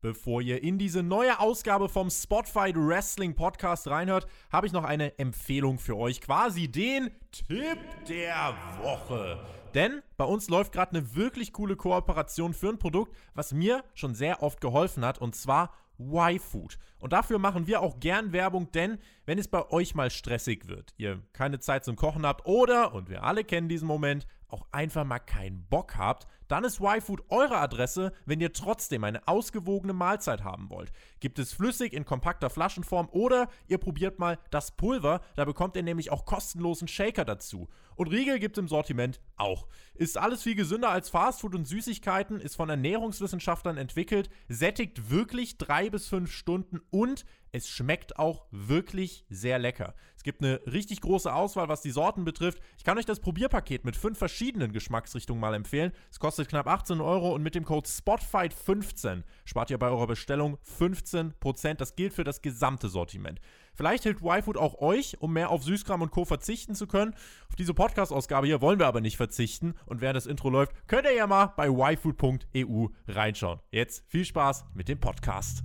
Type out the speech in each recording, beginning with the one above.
Bevor ihr in diese neue Ausgabe vom Spotfight Wrestling Podcast reinhört, habe ich noch eine Empfehlung für euch, quasi den Tipp der Woche. Denn bei uns läuft gerade eine wirklich coole Kooperation für ein Produkt, was mir schon sehr oft geholfen hat, und zwar Y-Food. Und dafür machen wir auch gern Werbung, denn wenn es bei euch mal stressig wird, ihr keine Zeit zum Kochen habt oder, und wir alle kennen diesen Moment, auch einfach mal keinen Bock habt, dann ist Y-Food eure Adresse, wenn ihr trotzdem eine ausgewogene Mahlzeit haben wollt. Gibt es flüssig in kompakter Flaschenform oder ihr probiert mal das Pulver, da bekommt ihr nämlich auch kostenlosen Shaker dazu. Und Riegel gibt es im Sortiment auch. Ist alles viel gesünder als Fastfood und Süßigkeiten, ist von Ernährungswissenschaftlern entwickelt, sättigt wirklich drei bis fünf Stunden und es schmeckt auch wirklich sehr lecker. Es gibt eine richtig große Auswahl, was die Sorten betrifft. Ich kann euch das Probierpaket mit fünf verschiedenen Geschmacksrichtungen mal empfehlen. Es kostet knapp 18 Euro und mit dem Code SPOTFIGHT15 spart ihr bei eurer Bestellung 15%. Das gilt für das gesamte Sortiment. Vielleicht hilft YFood auch euch, um mehr auf Süßkram und Co. verzichten zu können. Auf diese Podcast-Ausgabe hier wollen wir aber nicht verzichten. Und während das Intro läuft, könnt ihr ja mal bei yfood.eu reinschauen. Jetzt viel Spaß mit dem Podcast.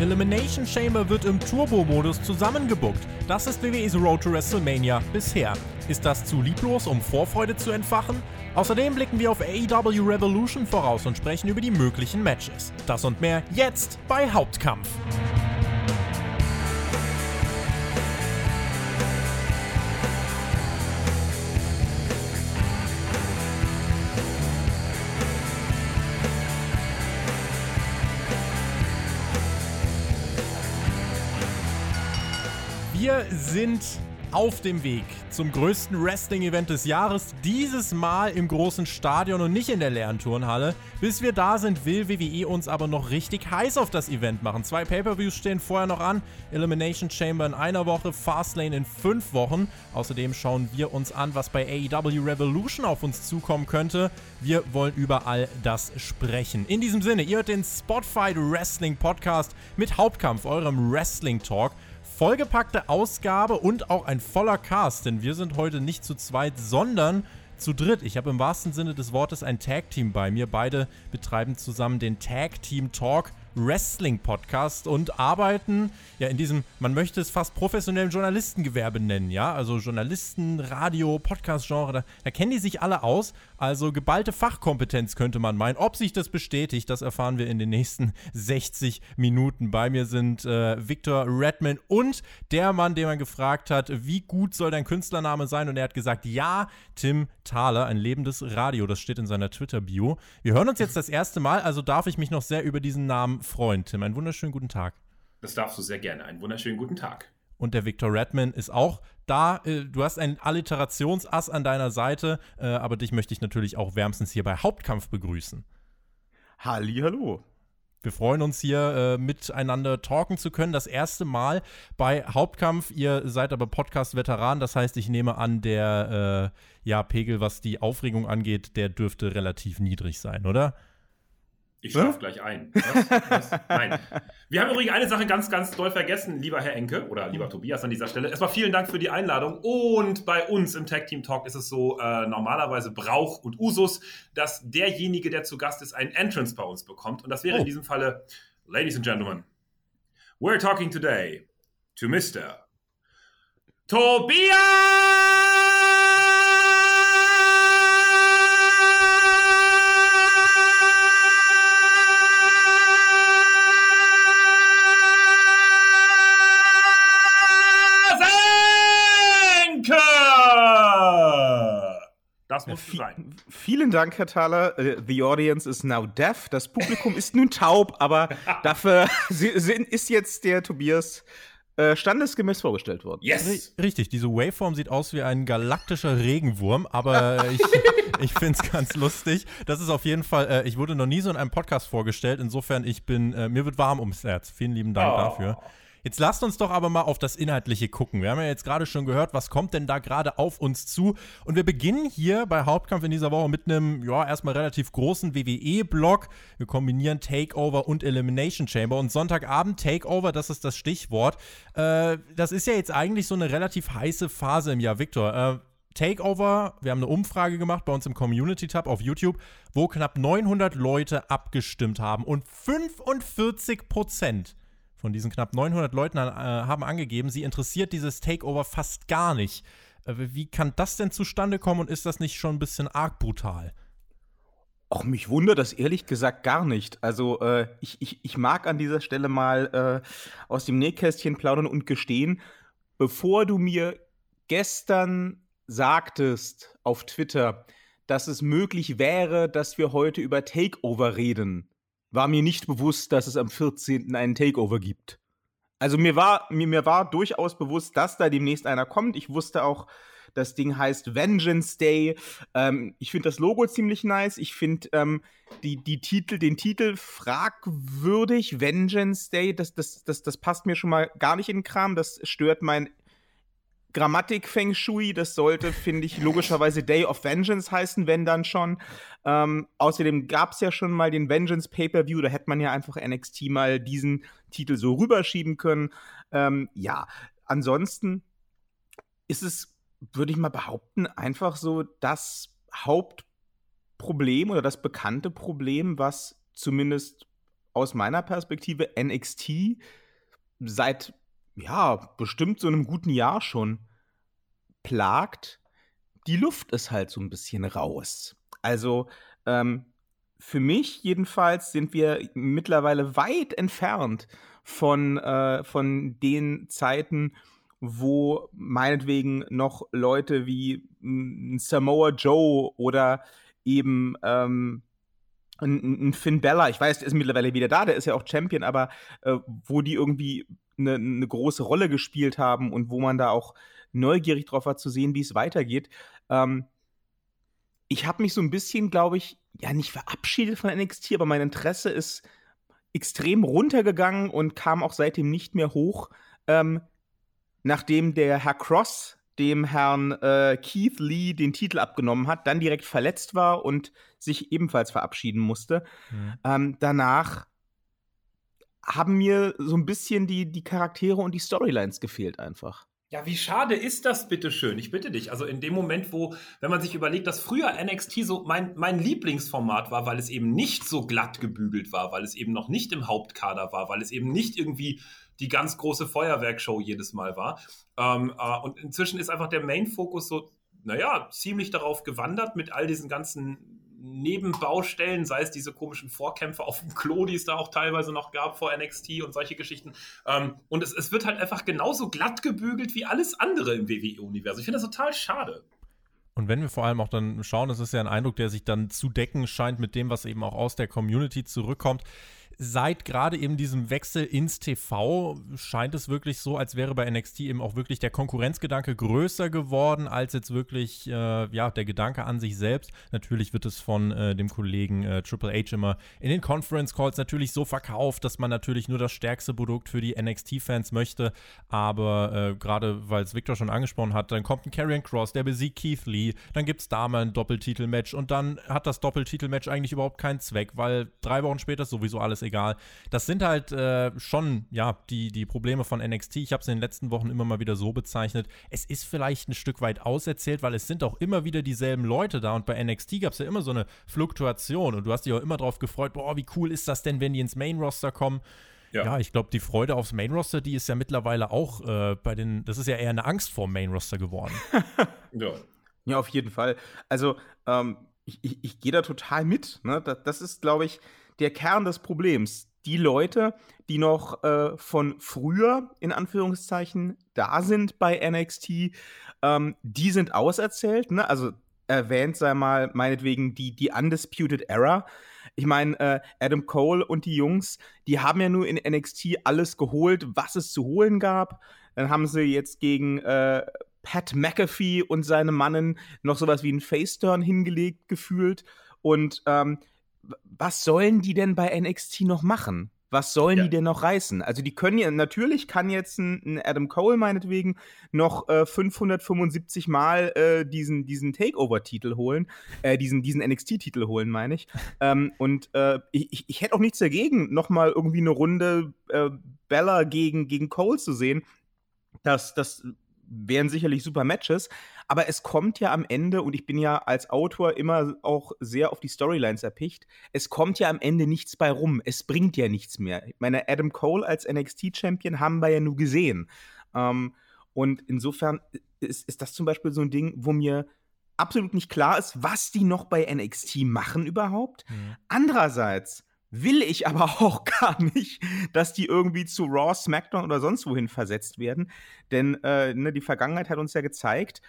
Elimination Chamber wird im Turbo-Modus zusammengebuckt. Das ist WWE's Road to WrestleMania bisher. Ist das zu lieblos, um Vorfreude zu entfachen? Außerdem blicken wir auf AEW Revolution voraus und sprechen über die möglichen Matches. Das und mehr jetzt bei Hauptkampf. Wir sind auf dem Weg zum größten Wrestling-Event des Jahres. Dieses Mal im großen Stadion und nicht in der leeren Turnhalle. Bis wir da sind, will WWE uns aber noch richtig heiß auf das Event machen. Zwei Pay-Per-Views stehen vorher noch an. Elimination Chamber in einer Woche, Fastlane in fünf Wochen. Außerdem schauen wir uns an, was bei AEW Revolution auf uns zukommen könnte. Wir wollen über all das sprechen. In diesem Sinne, ihr hört den Spotfight Wrestling Podcast mit Hauptkampf, eurem Wrestling Talk vollgepackte Ausgabe und auch ein voller Cast, denn wir sind heute nicht zu zweit, sondern zu dritt. Ich habe im wahrsten Sinne des Wortes ein Tag-Team bei mir. Beide betreiben zusammen den Tag-Team Talk. Wrestling-Podcast und arbeiten ja in diesem, man möchte es fast professionellen Journalistengewerbe nennen, ja, also Journalisten, Radio, Podcast-Genre, da, da, kennen die sich alle aus, also geballte Fachkompetenz könnte man meinen. Ob sich das bestätigt, das erfahren wir in den nächsten 60 Minuten. Bei mir sind äh, Victor Redman und der Mann, den man gefragt hat, wie gut soll dein Künstlername sein und er hat gesagt, ja, Tim Thaler, ein lebendes Radio, das steht in seiner Twitter-Bio. Wir hören uns jetzt das erste Mal, also darf ich mich noch sehr über diesen Namen freuen. Tim, einen wunderschönen guten Tag. Das darfst du sehr gerne. Einen wunderschönen guten Tag. Und der Victor Redman ist auch da. Äh, du hast ein Alliterationsass an deiner Seite, äh, aber dich möchte ich natürlich auch wärmstens hier bei Hauptkampf begrüßen. Halli, hallo. Wir freuen uns hier äh, miteinander talken zu können. Das erste Mal bei Hauptkampf. Ihr seid aber Podcast-Veteran. Das heißt, ich nehme an, der äh, ja, Pegel, was die Aufregung angeht, der dürfte relativ niedrig sein, oder? Ich schlafe gleich ein. Was? Was? Nein. Wir haben übrigens eine Sache ganz, ganz doll vergessen, lieber Herr Enke oder lieber Tobias an dieser Stelle. Erstmal vielen Dank für die Einladung. Und bei uns im Tag Team Talk ist es so äh, normalerweise Brauch und Usus, dass derjenige, der zu Gast ist, einen Entrance bei uns bekommt. Und das wäre oh. in diesem Falle, Ladies and Gentlemen, we're talking today to Mr. Tobias! Das muss ja, sein. Vielen Dank, Herr Thaler. Uh, the audience is now deaf. Das Publikum ist nun taub, aber dafür ist jetzt der Tobias äh, standesgemäß vorgestellt worden. Yes! Richtig, diese Waveform sieht aus wie ein galaktischer Regenwurm, aber ich, ich finde es ganz lustig. Das ist auf jeden Fall, äh, ich wurde noch nie so in einem Podcast vorgestellt, insofern ich bin, äh, mir wird warm ums Herz. Vielen lieben Dank oh. dafür. Jetzt lasst uns doch aber mal auf das Inhaltliche gucken. Wir haben ja jetzt gerade schon gehört, was kommt denn da gerade auf uns zu? Und wir beginnen hier bei Hauptkampf in dieser Woche mit einem, ja, erstmal relativ großen WWE-Block. Wir kombinieren Takeover und Elimination Chamber. Und Sonntagabend Takeover, das ist das Stichwort. Äh, das ist ja jetzt eigentlich so eine relativ heiße Phase im Jahr. Victor, äh, Takeover, wir haben eine Umfrage gemacht bei uns im Community-Tab auf YouTube, wo knapp 900 Leute abgestimmt haben und 45 Prozent von diesen knapp 900 Leuten äh, haben angegeben, sie interessiert dieses Takeover fast gar nicht. Äh, wie kann das denn zustande kommen und ist das nicht schon ein bisschen arg brutal? Auch mich wundert das ehrlich gesagt gar nicht. Also äh, ich, ich, ich mag an dieser Stelle mal äh, aus dem Nähkästchen plaudern und gestehen, bevor du mir gestern sagtest auf Twitter, dass es möglich wäre, dass wir heute über Takeover reden, war mir nicht bewusst, dass es am 14. einen Takeover gibt. Also mir war, mir, mir war durchaus bewusst, dass da demnächst einer kommt. Ich wusste auch, das Ding heißt Vengeance Day. Ähm, ich finde das Logo ziemlich nice. Ich finde ähm, die, die Titel, den Titel fragwürdig. Vengeance Day, das, das, das, das passt mir schon mal gar nicht in den Kram. Das stört mein Grammatik Feng Shui, das sollte, finde ich, logischerweise Day of Vengeance heißen, wenn dann schon. Ähm, außerdem gab es ja schon mal den Vengeance Pay-Per-View, da hätte man ja einfach NXT mal diesen Titel so rüberschieben können. Ähm, ja, ansonsten ist es, würde ich mal behaupten, einfach so das Hauptproblem oder das bekannte Problem, was zumindest aus meiner Perspektive NXT seit ja, bestimmt so einem guten Jahr schon plagt, die Luft ist halt so ein bisschen raus. Also ähm, für mich jedenfalls sind wir mittlerweile weit entfernt von, äh, von den Zeiten, wo meinetwegen noch Leute wie ein Samoa Joe oder eben ähm, ein, ein Finn Bella, ich weiß, der ist mittlerweile wieder da, der ist ja auch Champion, aber äh, wo die irgendwie eine, eine große Rolle gespielt haben und wo man da auch neugierig drauf war zu sehen, wie es weitergeht. Ähm, ich habe mich so ein bisschen, glaube ich, ja nicht verabschiedet von NXT, aber mein Interesse ist extrem runtergegangen und kam auch seitdem nicht mehr hoch, ähm, nachdem der Herr Cross dem Herrn äh, Keith Lee den Titel abgenommen hat, dann direkt verletzt war und sich ebenfalls verabschieden musste. Mhm. Ähm, danach haben mir so ein bisschen die, die Charaktere und die Storylines gefehlt einfach. Ja, wie schade ist das, bitteschön? Ich bitte dich. Also in dem Moment, wo, wenn man sich überlegt, dass früher NXT so mein, mein Lieblingsformat war, weil es eben nicht so glatt gebügelt war, weil es eben noch nicht im Hauptkader war, weil es eben nicht irgendwie die ganz große Feuerwerkshow jedes Mal war. Ähm, äh, und inzwischen ist einfach der Main-Fokus so, naja, ziemlich darauf gewandert mit all diesen ganzen Nebenbaustellen, sei es diese komischen Vorkämpfe auf dem Klo, die es da auch teilweise noch gab vor NXT und solche Geschichten. Ähm, und es, es wird halt einfach genauso glatt gebügelt wie alles andere im WWE-Universum. Ich finde das total schade. Und wenn wir vor allem auch dann schauen, das ist ja ein Eindruck, der sich dann zu decken scheint mit dem, was eben auch aus der Community zurückkommt seit gerade eben diesem Wechsel ins TV scheint es wirklich so, als wäre bei NXT eben auch wirklich der Konkurrenzgedanke größer geworden, als jetzt wirklich äh, ja, der Gedanke an sich selbst. Natürlich wird es von äh, dem Kollegen äh, Triple H immer in den Conference Calls natürlich so verkauft, dass man natürlich nur das stärkste Produkt für die NXT-Fans möchte. Aber äh, gerade weil es Victor schon angesprochen hat, dann kommt ein Karrion Cross, der besiegt Keith Lee, dann gibt es da mal ein Doppeltitelmatch und dann hat das Doppeltitelmatch eigentlich überhaupt keinen Zweck, weil drei Wochen später sowieso alles egal. Das sind halt äh, schon, ja, die, die Probleme von NXT. Ich habe es in den letzten Wochen immer mal wieder so bezeichnet. Es ist vielleicht ein Stück weit auserzählt, weil es sind auch immer wieder dieselben Leute da und bei NXT gab es ja immer so eine Fluktuation und du hast dich auch immer drauf gefreut, boah, wie cool ist das denn, wenn die ins Main-Roster kommen. Ja. ja, ich glaube, die Freude aufs Main-Roster, die ist ja mittlerweile auch äh, bei den, das ist ja eher eine Angst vor dem Main-Roster geworden. ja. Ja, auf jeden Fall. Also, ähm, ich, ich, ich gehe da total mit. Ne? Das, das ist, glaube ich, der Kern des Problems. Die Leute, die noch äh, von früher in Anführungszeichen da sind bei NXT, ähm, die sind auserzählt. Ne? Also erwähnt sei mal meinetwegen die, die Undisputed Era. Ich meine, äh, Adam Cole und die Jungs, die haben ja nur in NXT alles geholt, was es zu holen gab. Dann haben sie jetzt gegen äh, Pat McAfee und seine Mannen noch sowas wie ein Face-Turn hingelegt gefühlt. Und ähm, was sollen die denn bei NXT noch machen? Was sollen ja. die denn noch reißen? Also die können ja, natürlich kann jetzt ein, Adam Cole meinetwegen noch äh, 575 Mal äh, diesen, diesen Takeover-Titel holen, äh, diesen, diesen NXT-Titel holen, meine ich. ähm, und äh, ich, ich hätte auch nichts dagegen, nochmal irgendwie eine Runde äh, Bella gegen, gegen Cole zu sehen. Das, das wären sicherlich super Matches. Aber es kommt ja am Ende, und ich bin ja als Autor immer auch sehr auf die Storylines erpicht, es kommt ja am Ende nichts bei rum. Es bringt ja nichts mehr. Ich meine, Adam Cole als NXT-Champion haben wir ja nur gesehen. Ähm, und insofern ist, ist das zum Beispiel so ein Ding, wo mir absolut nicht klar ist, was die noch bei NXT machen überhaupt. Mhm. Andererseits will ich aber auch gar nicht, dass die irgendwie zu Raw, SmackDown oder sonst wohin versetzt werden. Denn äh, ne, die Vergangenheit hat uns ja gezeigt,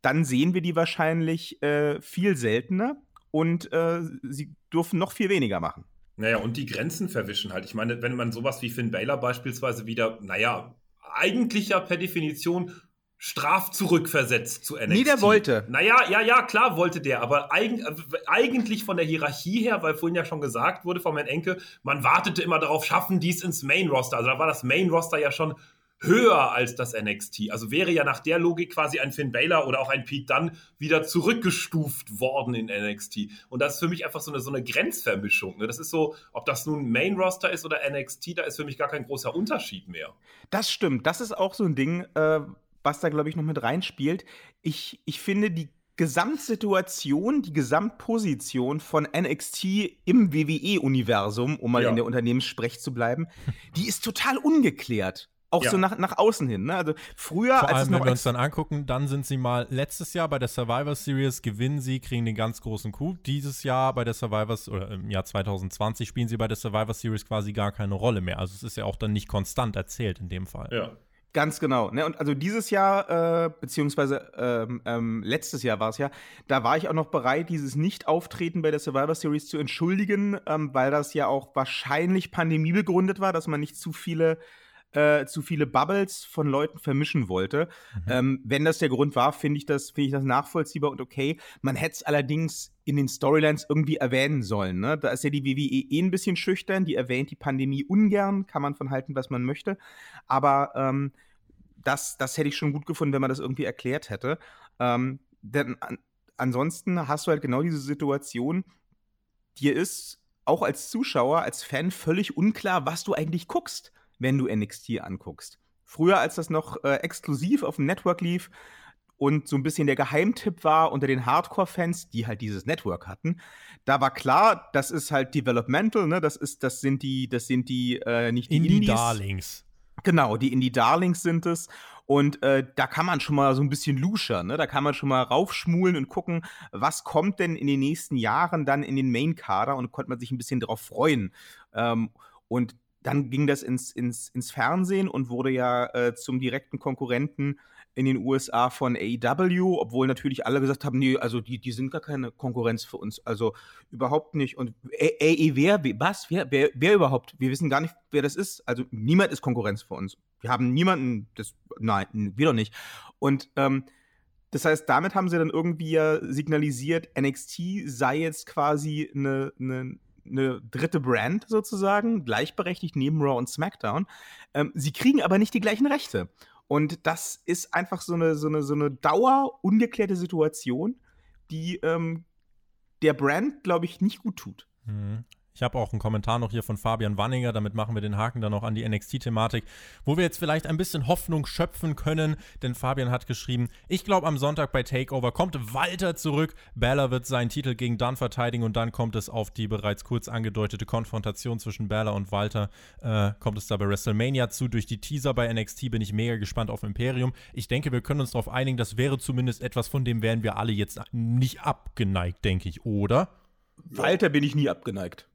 dann sehen wir die wahrscheinlich äh, viel seltener und äh, sie dürfen noch viel weniger machen. Naja, und die Grenzen verwischen halt. Ich meine, wenn man sowas wie Finn Baylor beispielsweise wieder, naja, eigentlich ja per Definition straf zurückversetzt zu NXT. Nee, der wollte. Naja, ja, ja, klar wollte der, aber eig eigentlich von der Hierarchie her, weil vorhin ja schon gesagt wurde von Herrn Enke, man wartete immer darauf, schaffen dies ins Main Roster. Also da war das Main Roster ja schon höher als das NXT. Also wäre ja nach der Logik quasi ein Finn Baylor oder auch ein Pete Dunn wieder zurückgestuft worden in NXT. Und das ist für mich einfach so eine, so eine Grenzvermischung. Ne? Das ist so, ob das nun Main Roster ist oder NXT, da ist für mich gar kein großer Unterschied mehr. Das stimmt. Das ist auch so ein Ding, äh, was da, glaube ich, noch mit reinspielt. Ich, ich finde die Gesamtsituation, die Gesamtposition von NXT im WWE-Universum, um mal ja. in der Unternehmenssprech zu bleiben, die ist total ungeklärt. Auch ja. so nach, nach außen hin. Ne? Also früher, Vor allem, wenn wir uns dann angucken, dann sind sie mal letztes Jahr bei der Survivor Series, gewinnen sie, kriegen den ganz großen Coup. Dieses Jahr bei der Survivor, oder im Jahr 2020 spielen sie bei der Survivor Series quasi gar keine Rolle mehr. Also es ist ja auch dann nicht konstant erzählt in dem Fall. Ja. Ganz genau. Ne? Und also dieses Jahr, äh, beziehungsweise ähm, ähm, letztes Jahr war es ja, da war ich auch noch bereit, dieses Nicht-Auftreten bei der Survivor Series zu entschuldigen, ähm, weil das ja auch wahrscheinlich Pandemie begründet war, dass man nicht zu viele äh, zu viele Bubbles von Leuten vermischen wollte. Mhm. Ähm, wenn das der Grund war, finde ich das, finde ich das nachvollziehbar und okay. Man hätte es allerdings in den Storylines irgendwie erwähnen sollen. Ne? Da ist ja die WWE eh ein bisschen schüchtern, die erwähnt die Pandemie ungern, kann man von halten, was man möchte. Aber ähm, das, das hätte ich schon gut gefunden, wenn man das irgendwie erklärt hätte. Ähm, denn an, ansonsten hast du halt genau diese Situation, dir ist auch als Zuschauer, als Fan völlig unklar, was du eigentlich guckst wenn du NXT anguckst. Früher, als das noch äh, exklusiv auf dem Network lief und so ein bisschen der Geheimtipp war unter den Hardcore-Fans, die halt dieses Network hatten, da war klar, das ist halt Developmental, ne? Das ist, das sind die, das sind die äh, nicht die Indie Darlings. Genau, die Indie Darlings sind es. Und äh, da kann man schon mal so ein bisschen luschern, ne? Da kann man schon mal raufschmulen und gucken, was kommt denn in den nächsten Jahren dann in den Main-Kader und konnte man sich ein bisschen darauf freuen. Ähm, und dann ging das ins, ins, ins Fernsehen und wurde ja äh, zum direkten Konkurrenten in den USA von AEW, obwohl natürlich alle gesagt haben, nee, also die, die sind gar keine Konkurrenz für uns, also überhaupt nicht. Und AEW, was? Wer, wer, wer überhaupt? Wir wissen gar nicht, wer das ist. Also niemand ist Konkurrenz für uns. Wir haben niemanden, das, nein, wir doch nicht. Und ähm, das heißt, damit haben sie dann irgendwie ja signalisiert, NXT sei jetzt quasi eine, eine, eine dritte Brand sozusagen, gleichberechtigt neben Raw und SmackDown. Ähm, sie kriegen aber nicht die gleichen Rechte. Und das ist einfach so eine, so eine, so eine Dauer ungeklärte Situation, die ähm, der Brand, glaube ich, nicht gut tut. Mhm. Ich habe auch einen Kommentar noch hier von Fabian Wanninger, damit machen wir den Haken dann noch an die NXT-Thematik, wo wir jetzt vielleicht ein bisschen Hoffnung schöpfen können, denn Fabian hat geschrieben, ich glaube am Sonntag bei Takeover kommt Walter zurück, Bella wird seinen Titel gegen Dunn verteidigen und dann kommt es auf die bereits kurz angedeutete Konfrontation zwischen Bella und Walter, äh, kommt es da bei WrestleMania zu. Durch die Teaser bei NXT bin ich mega gespannt auf Imperium. Ich denke, wir können uns darauf einigen, das wäre zumindest etwas, von dem wären wir alle jetzt nicht abgeneigt, denke ich, oder? Walter bin ich nie abgeneigt.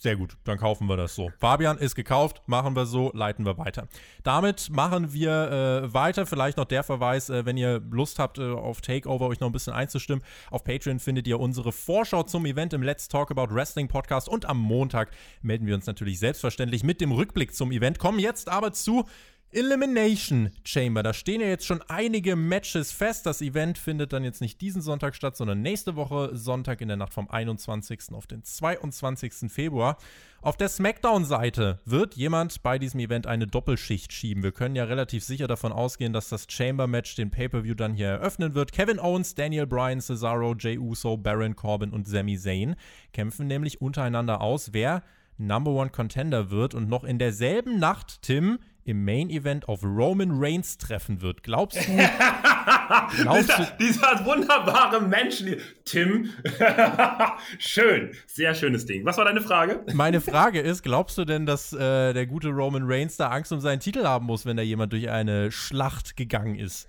Sehr gut, dann kaufen wir das so. Fabian ist gekauft, machen wir so, leiten wir weiter. Damit machen wir äh, weiter. Vielleicht noch der Verweis, äh, wenn ihr Lust habt, äh, auf Takeover euch noch ein bisschen einzustimmen. Auf Patreon findet ihr unsere Vorschau zum Event im Let's Talk About Wrestling Podcast. Und am Montag melden wir uns natürlich selbstverständlich mit dem Rückblick zum Event. Kommen jetzt aber zu Elimination Chamber. Da stehen ja jetzt schon einige Matches fest. Das Event findet dann jetzt nicht diesen Sonntag statt, sondern nächste Woche Sonntag in der Nacht vom 21. auf den 22. Februar. Auf der SmackDown-Seite wird jemand bei diesem Event eine Doppelschicht schieben. Wir können ja relativ sicher davon ausgehen, dass das Chamber-Match den Pay-Per-View dann hier eröffnen wird. Kevin Owens, Daniel Bryan, Cesaro, Jay Uso, Baron Corbin und Sami Zayn kämpfen nämlich untereinander aus, wer Number One Contender wird und noch in derselben Nacht, Tim, im Main Event auf Roman Reigns treffen wird. Glaubst du? glaubst dieser, du dieser wunderbare Mensch, Tim. Schön, sehr schönes Ding. Was war deine Frage? Meine Frage ist: Glaubst du denn, dass äh, der gute Roman Reigns da Angst um seinen Titel haben muss, wenn da jemand durch eine Schlacht gegangen ist?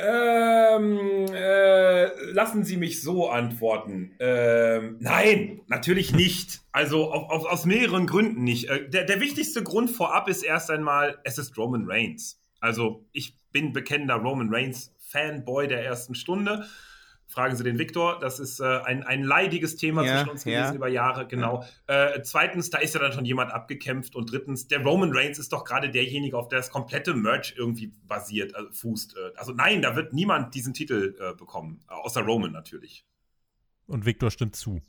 Ähm, äh, lassen Sie mich so antworten. Ähm, nein, natürlich nicht. Also auf, auf, aus mehreren Gründen nicht. Äh, der, der wichtigste Grund vorab ist erst einmal, es ist Roman Reigns. Also ich bin bekennender Roman Reigns Fanboy der ersten Stunde. Fragen Sie den Viktor. Das ist äh, ein, ein leidiges Thema ja, zwischen uns gewesen ja. über Jahre, genau. Ja. Äh, zweitens, da ist ja dann schon jemand abgekämpft. Und drittens, der Roman Reigns ist doch gerade derjenige, auf der das komplette Merch irgendwie basiert, also fußt. Äh, also nein, da wird niemand diesen Titel äh, bekommen. Außer Roman natürlich. Und Viktor stimmt zu.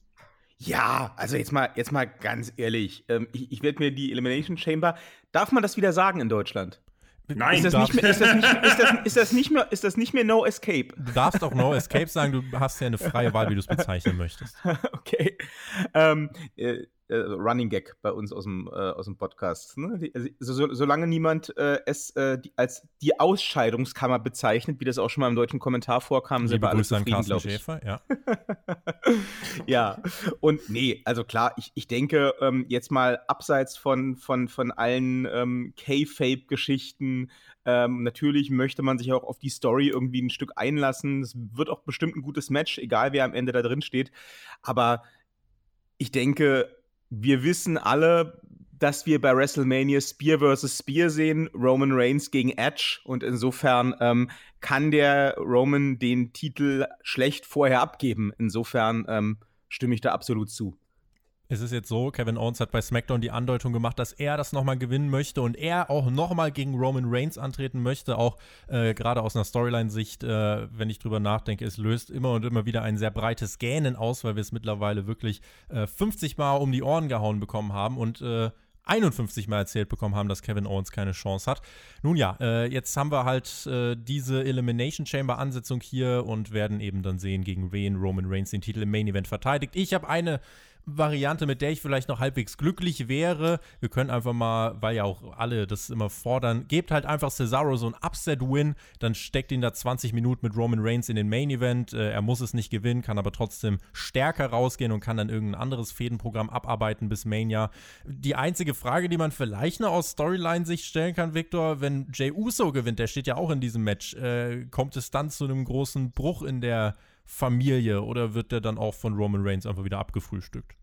Ja, also jetzt mal, jetzt mal ganz ehrlich. Ähm, ich, ich werde mir die Elimination Chamber. Darf man das wieder sagen in Deutschland? Nein, ist das, nicht mehr, ist, das nicht, ist, das, ist, das nicht mehr, ist das nicht mehr No Escape? Du darfst auch No Escape sagen, du hast ja eine freie Wahl, wie du es bezeichnen möchtest. okay. Ähm, äh, Running Gag bei uns aus dem, äh, aus dem Podcast. Ne? Die, also, so, solange niemand äh, es äh, die, als die Ausscheidungskammer bezeichnet, wie das auch schon mal im deutschen Kommentar vorkam, sind wir alle zufrieden, glaube ich. Schäfer, ja. ja, und nee, also klar, ich, ich denke, ähm, jetzt mal abseits von, von, von allen ähm, K-Fape-Geschichten, ähm, natürlich möchte man sich auch auf die Story irgendwie ein Stück einlassen. Es wird auch bestimmt ein gutes Match, egal wer am Ende da drin steht. Aber ich denke, wir wissen alle, dass wir bei WrestleMania Spear vs. Spear sehen, Roman Reigns gegen Edge. Und insofern ähm, kann der Roman den Titel schlecht vorher abgeben. Insofern ähm, stimme ich da absolut zu es ist jetzt so, Kevin Owens hat bei SmackDown die Andeutung gemacht, dass er das nochmal gewinnen möchte und er auch nochmal gegen Roman Reigns antreten möchte, auch äh, gerade aus einer Storyline-Sicht, äh, wenn ich drüber nachdenke, es löst immer und immer wieder ein sehr breites Gähnen aus, weil wir es mittlerweile wirklich äh, 50 Mal um die Ohren gehauen bekommen haben und 51 äh, Mal erzählt bekommen haben, dass Kevin Owens keine Chance hat. Nun ja, äh, jetzt haben wir halt äh, diese Elimination Chamber Ansetzung hier und werden eben dann sehen, gegen wen Roman Reigns den Titel im Main Event verteidigt. Ich habe eine Variante, mit der ich vielleicht noch halbwegs glücklich wäre. Wir können einfach mal, weil ja auch alle das immer fordern, gebt halt einfach Cesaro so ein Upset-Win, dann steckt ihn da 20 Minuten mit Roman Reigns in den Main-Event. Äh, er muss es nicht gewinnen, kann aber trotzdem stärker rausgehen und kann dann irgendein anderes Fädenprogramm abarbeiten bis Mania. Die einzige Frage, die man vielleicht noch aus Storyline-Sicht stellen kann, Victor, wenn Jay Uso gewinnt, der steht ja auch in diesem Match, äh, kommt es dann zu einem großen Bruch in der Familie oder wird der dann auch von Roman Reigns einfach wieder abgefrühstückt?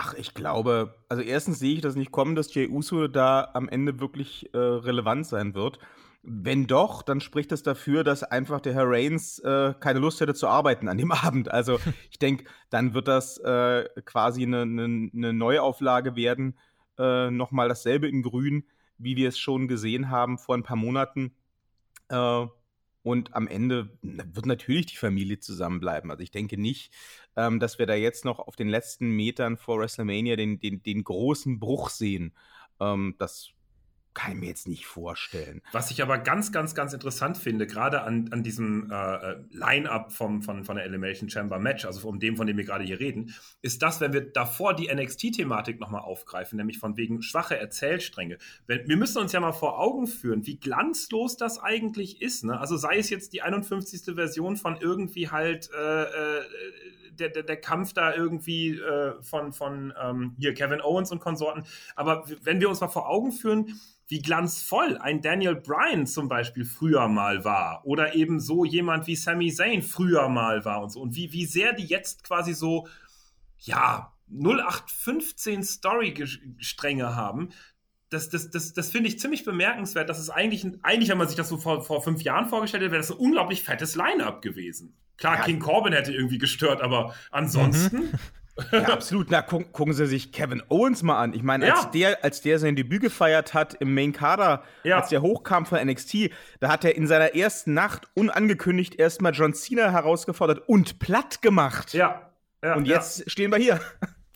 Ach, ich glaube, also erstens sehe ich das nicht kommen, dass Jey Uso da am Ende wirklich äh, relevant sein wird. Wenn doch, dann spricht das dafür, dass einfach der Herr Reigns äh, keine Lust hätte zu arbeiten an dem Abend. Also ich denke, dann wird das äh, quasi eine, eine, eine, Neuauflage werden. Äh, Nochmal dasselbe in Grün, wie wir es schon gesehen haben vor ein paar Monaten. Äh, und am Ende wird natürlich die Familie zusammenbleiben. Also ich denke nicht, ähm, dass wir da jetzt noch auf den letzten Metern vor WrestleMania den, den, den großen Bruch sehen. Ähm, das kann ich mir jetzt nicht vorstellen. Was ich aber ganz, ganz, ganz interessant finde, gerade an, an diesem äh, äh Line-Up von, von der Elimination Chamber Match, also von dem, von dem wir gerade hier reden, ist das, wenn wir davor die NXT-Thematik nochmal aufgreifen, nämlich von wegen schwache Erzählstränge. wir müssen uns ja mal vor Augen führen, wie glanzlos das eigentlich ist. Ne? Also sei es jetzt die 51. Version von irgendwie halt äh, äh, der, der, der, Kampf da irgendwie äh, von, von ähm, hier Kevin Owens und Konsorten. Aber wenn wir uns mal vor Augen führen, wie glanzvoll ein Daniel Bryan zum Beispiel früher mal war oder eben so jemand wie Sami Zayn früher mal war und so und wie, wie sehr die jetzt quasi so, ja, 0815 Story-Stränge haben, das, das, das, das finde ich ziemlich bemerkenswert. Das ist eigentlich, eigentlich, wenn man sich das so vor, vor fünf Jahren vorgestellt hätte, wäre das ein unglaublich fettes Line-Up gewesen. Klar, ja. King Corbin hätte irgendwie gestört, aber ansonsten. Mhm. Ja, absolut. Na, gu gucken Sie sich Kevin Owens mal an. Ich meine, ja. als, der, als der sein Debüt gefeiert hat im Main Kader, ja. als der hochkam von NXT, da hat er in seiner ersten Nacht unangekündigt erstmal John Cena herausgefordert und platt gemacht. Ja. ja und jetzt stehen wir hier.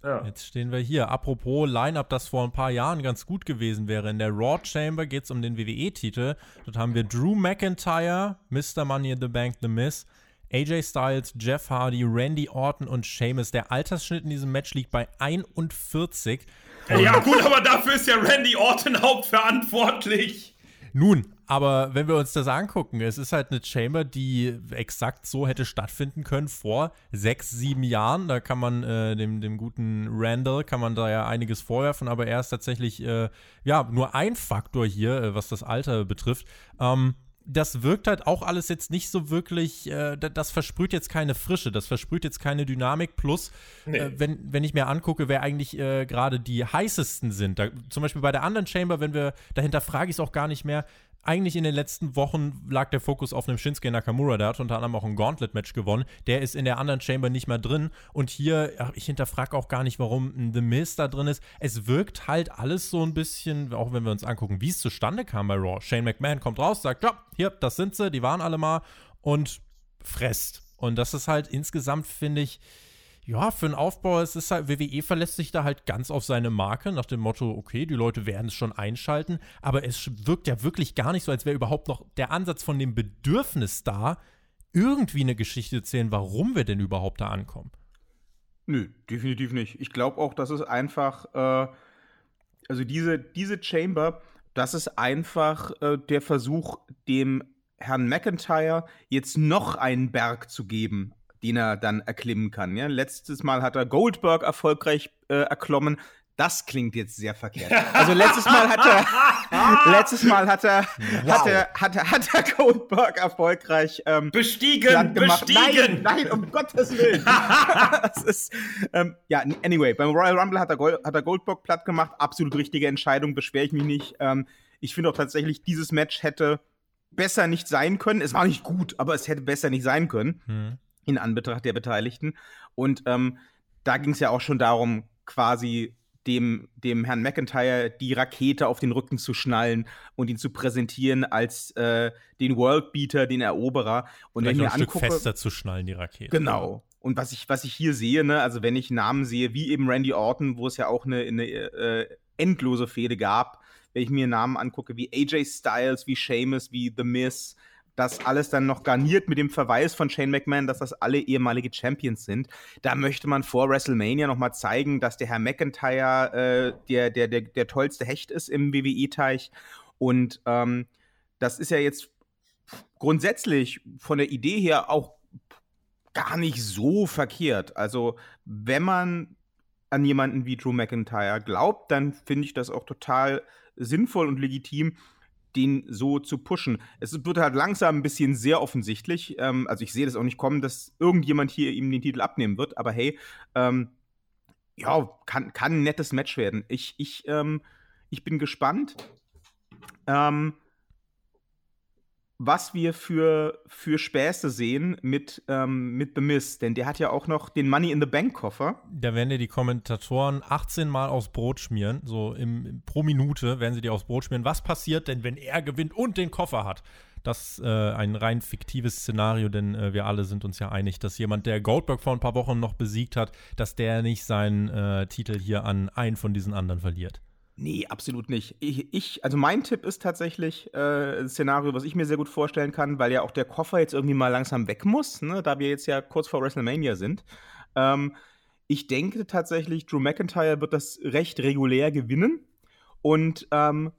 Ja. Jetzt stehen wir hier. Apropos Line-Up, das vor ein paar Jahren ganz gut gewesen wäre. In der Raw Chamber geht es um den WWE-Titel. Dort haben wir Drew McIntyre, Mr. Money in the Bank, The Miz, AJ Styles, Jeff Hardy, Randy Orton und Sheamus. Der Altersschnitt in diesem Match liegt bei 41. Ja, gut, aber dafür ist ja Randy Orton hauptverantwortlich. Nun, aber wenn wir uns das angucken, es ist halt eine Chamber, die exakt so hätte stattfinden können vor sechs, sieben Jahren. Da kann man äh, dem, dem guten Randall, kann man da ja einiges vorwerfen, aber er ist tatsächlich, äh, ja, nur ein Faktor hier, äh, was das Alter betrifft. Ähm, das wirkt halt auch alles jetzt nicht so wirklich, äh, das versprüht jetzt keine Frische, das versprüht jetzt keine Dynamik. Plus, nee. äh, wenn, wenn ich mir angucke, wer eigentlich äh, gerade die heißesten sind, da, zum Beispiel bei der anderen Chamber, wenn wir, dahinter frage ich es auch gar nicht mehr, eigentlich in den letzten Wochen lag der Fokus auf einem Shinsuke Nakamura. Der hat unter anderem auch ein Gauntlet-Match gewonnen. Der ist in der anderen Chamber nicht mehr drin. Und hier, ich hinterfrage auch gar nicht, warum The Miz da drin ist. Es wirkt halt alles so ein bisschen, auch wenn wir uns angucken, wie es zustande kam bei Raw. Shane McMahon kommt raus, sagt, ja, hier, das sind sie, die waren alle mal und fresst. Und das ist halt insgesamt, finde ich, ja, für einen Aufbau, es ist halt, WWE verlässt sich da halt ganz auf seine Marke, nach dem Motto, okay, die Leute werden es schon einschalten, aber es wirkt ja wirklich gar nicht so, als wäre überhaupt noch der Ansatz von dem Bedürfnis da, irgendwie eine Geschichte zu erzählen, warum wir denn überhaupt da ankommen. Nö, definitiv nicht. Ich glaube auch, dass es einfach, äh, also diese, diese Chamber, das ist einfach äh, der Versuch, dem Herrn McIntyre jetzt noch einen Berg zu geben den er dann erklimmen kann. Ja? Letztes Mal hat er Goldberg erfolgreich äh, erklommen. Das klingt jetzt sehr verkehrt. Also letztes Mal hat er, letztes Mal hat er, wow. hat er, hat er, hat er Goldberg erfolgreich ähm, bestiegen, bestiegen. Nein, nein, um Gottes Willen. das ist, ähm, ja, anyway, beim Royal Rumble hat er, Gold, hat er Goldberg platt gemacht. Absolut richtige Entscheidung, beschwere ich mich nicht. Ähm, ich finde auch tatsächlich, dieses Match hätte besser nicht sein können. Es war nicht gut, aber es hätte besser nicht sein können. Hm in Anbetracht der Beteiligten. Und ähm, da ging es ja auch schon darum, quasi dem, dem Herrn McIntyre die Rakete auf den Rücken zu schnallen und ihn zu präsentieren als äh, den Worldbeater, den Eroberer. Und Vielleicht wenn ich mir angucke, fester zu schnallen, die Rakete. Genau. Und was ich, was ich hier sehe, ne, also wenn ich Namen sehe, wie eben Randy Orton, wo es ja auch eine, eine äh, endlose Fehde gab, wenn ich mir Namen angucke, wie AJ Styles, wie Sheamus, wie The Miz, das alles dann noch garniert mit dem Verweis von Shane McMahon, dass das alle ehemalige Champions sind. Da möchte man vor WrestleMania noch mal zeigen, dass der Herr McIntyre äh, der, der, der, der tollste Hecht ist im WWE-Teich. Und ähm, das ist ja jetzt grundsätzlich von der Idee her auch gar nicht so verkehrt. Also, wenn man an jemanden wie Drew McIntyre glaubt, dann finde ich das auch total sinnvoll und legitim, den so zu pushen. Es wird halt langsam ein bisschen sehr offensichtlich. Ähm, also ich sehe das auch nicht kommen, dass irgendjemand hier ihm den Titel abnehmen wird. Aber hey, ähm, ja, kann, kann ein nettes Match werden. Ich, ich, ähm, ich bin gespannt. Ähm, was wir für, für Späße sehen mit, ähm, mit The Miz. Denn der hat ja auch noch den Money in the Bank Koffer. Da werden dir die Kommentatoren 18 Mal aufs Brot schmieren. So im, pro Minute werden sie dir aufs Brot schmieren. Was passiert denn, wenn er gewinnt und den Koffer hat? Das ist äh, ein rein fiktives Szenario, denn äh, wir alle sind uns ja einig, dass jemand, der Goldberg vor ein paar Wochen noch besiegt hat, dass der nicht seinen äh, Titel hier an einen von diesen anderen verliert. Nee, absolut nicht. Ich, ich, also mein Tipp ist tatsächlich äh, ein Szenario, was ich mir sehr gut vorstellen kann, weil ja auch der Koffer jetzt irgendwie mal langsam weg muss, ne, da wir jetzt ja kurz vor WrestleMania sind. Ähm, ich denke tatsächlich, Drew McIntyre wird das recht regulär gewinnen und ähm,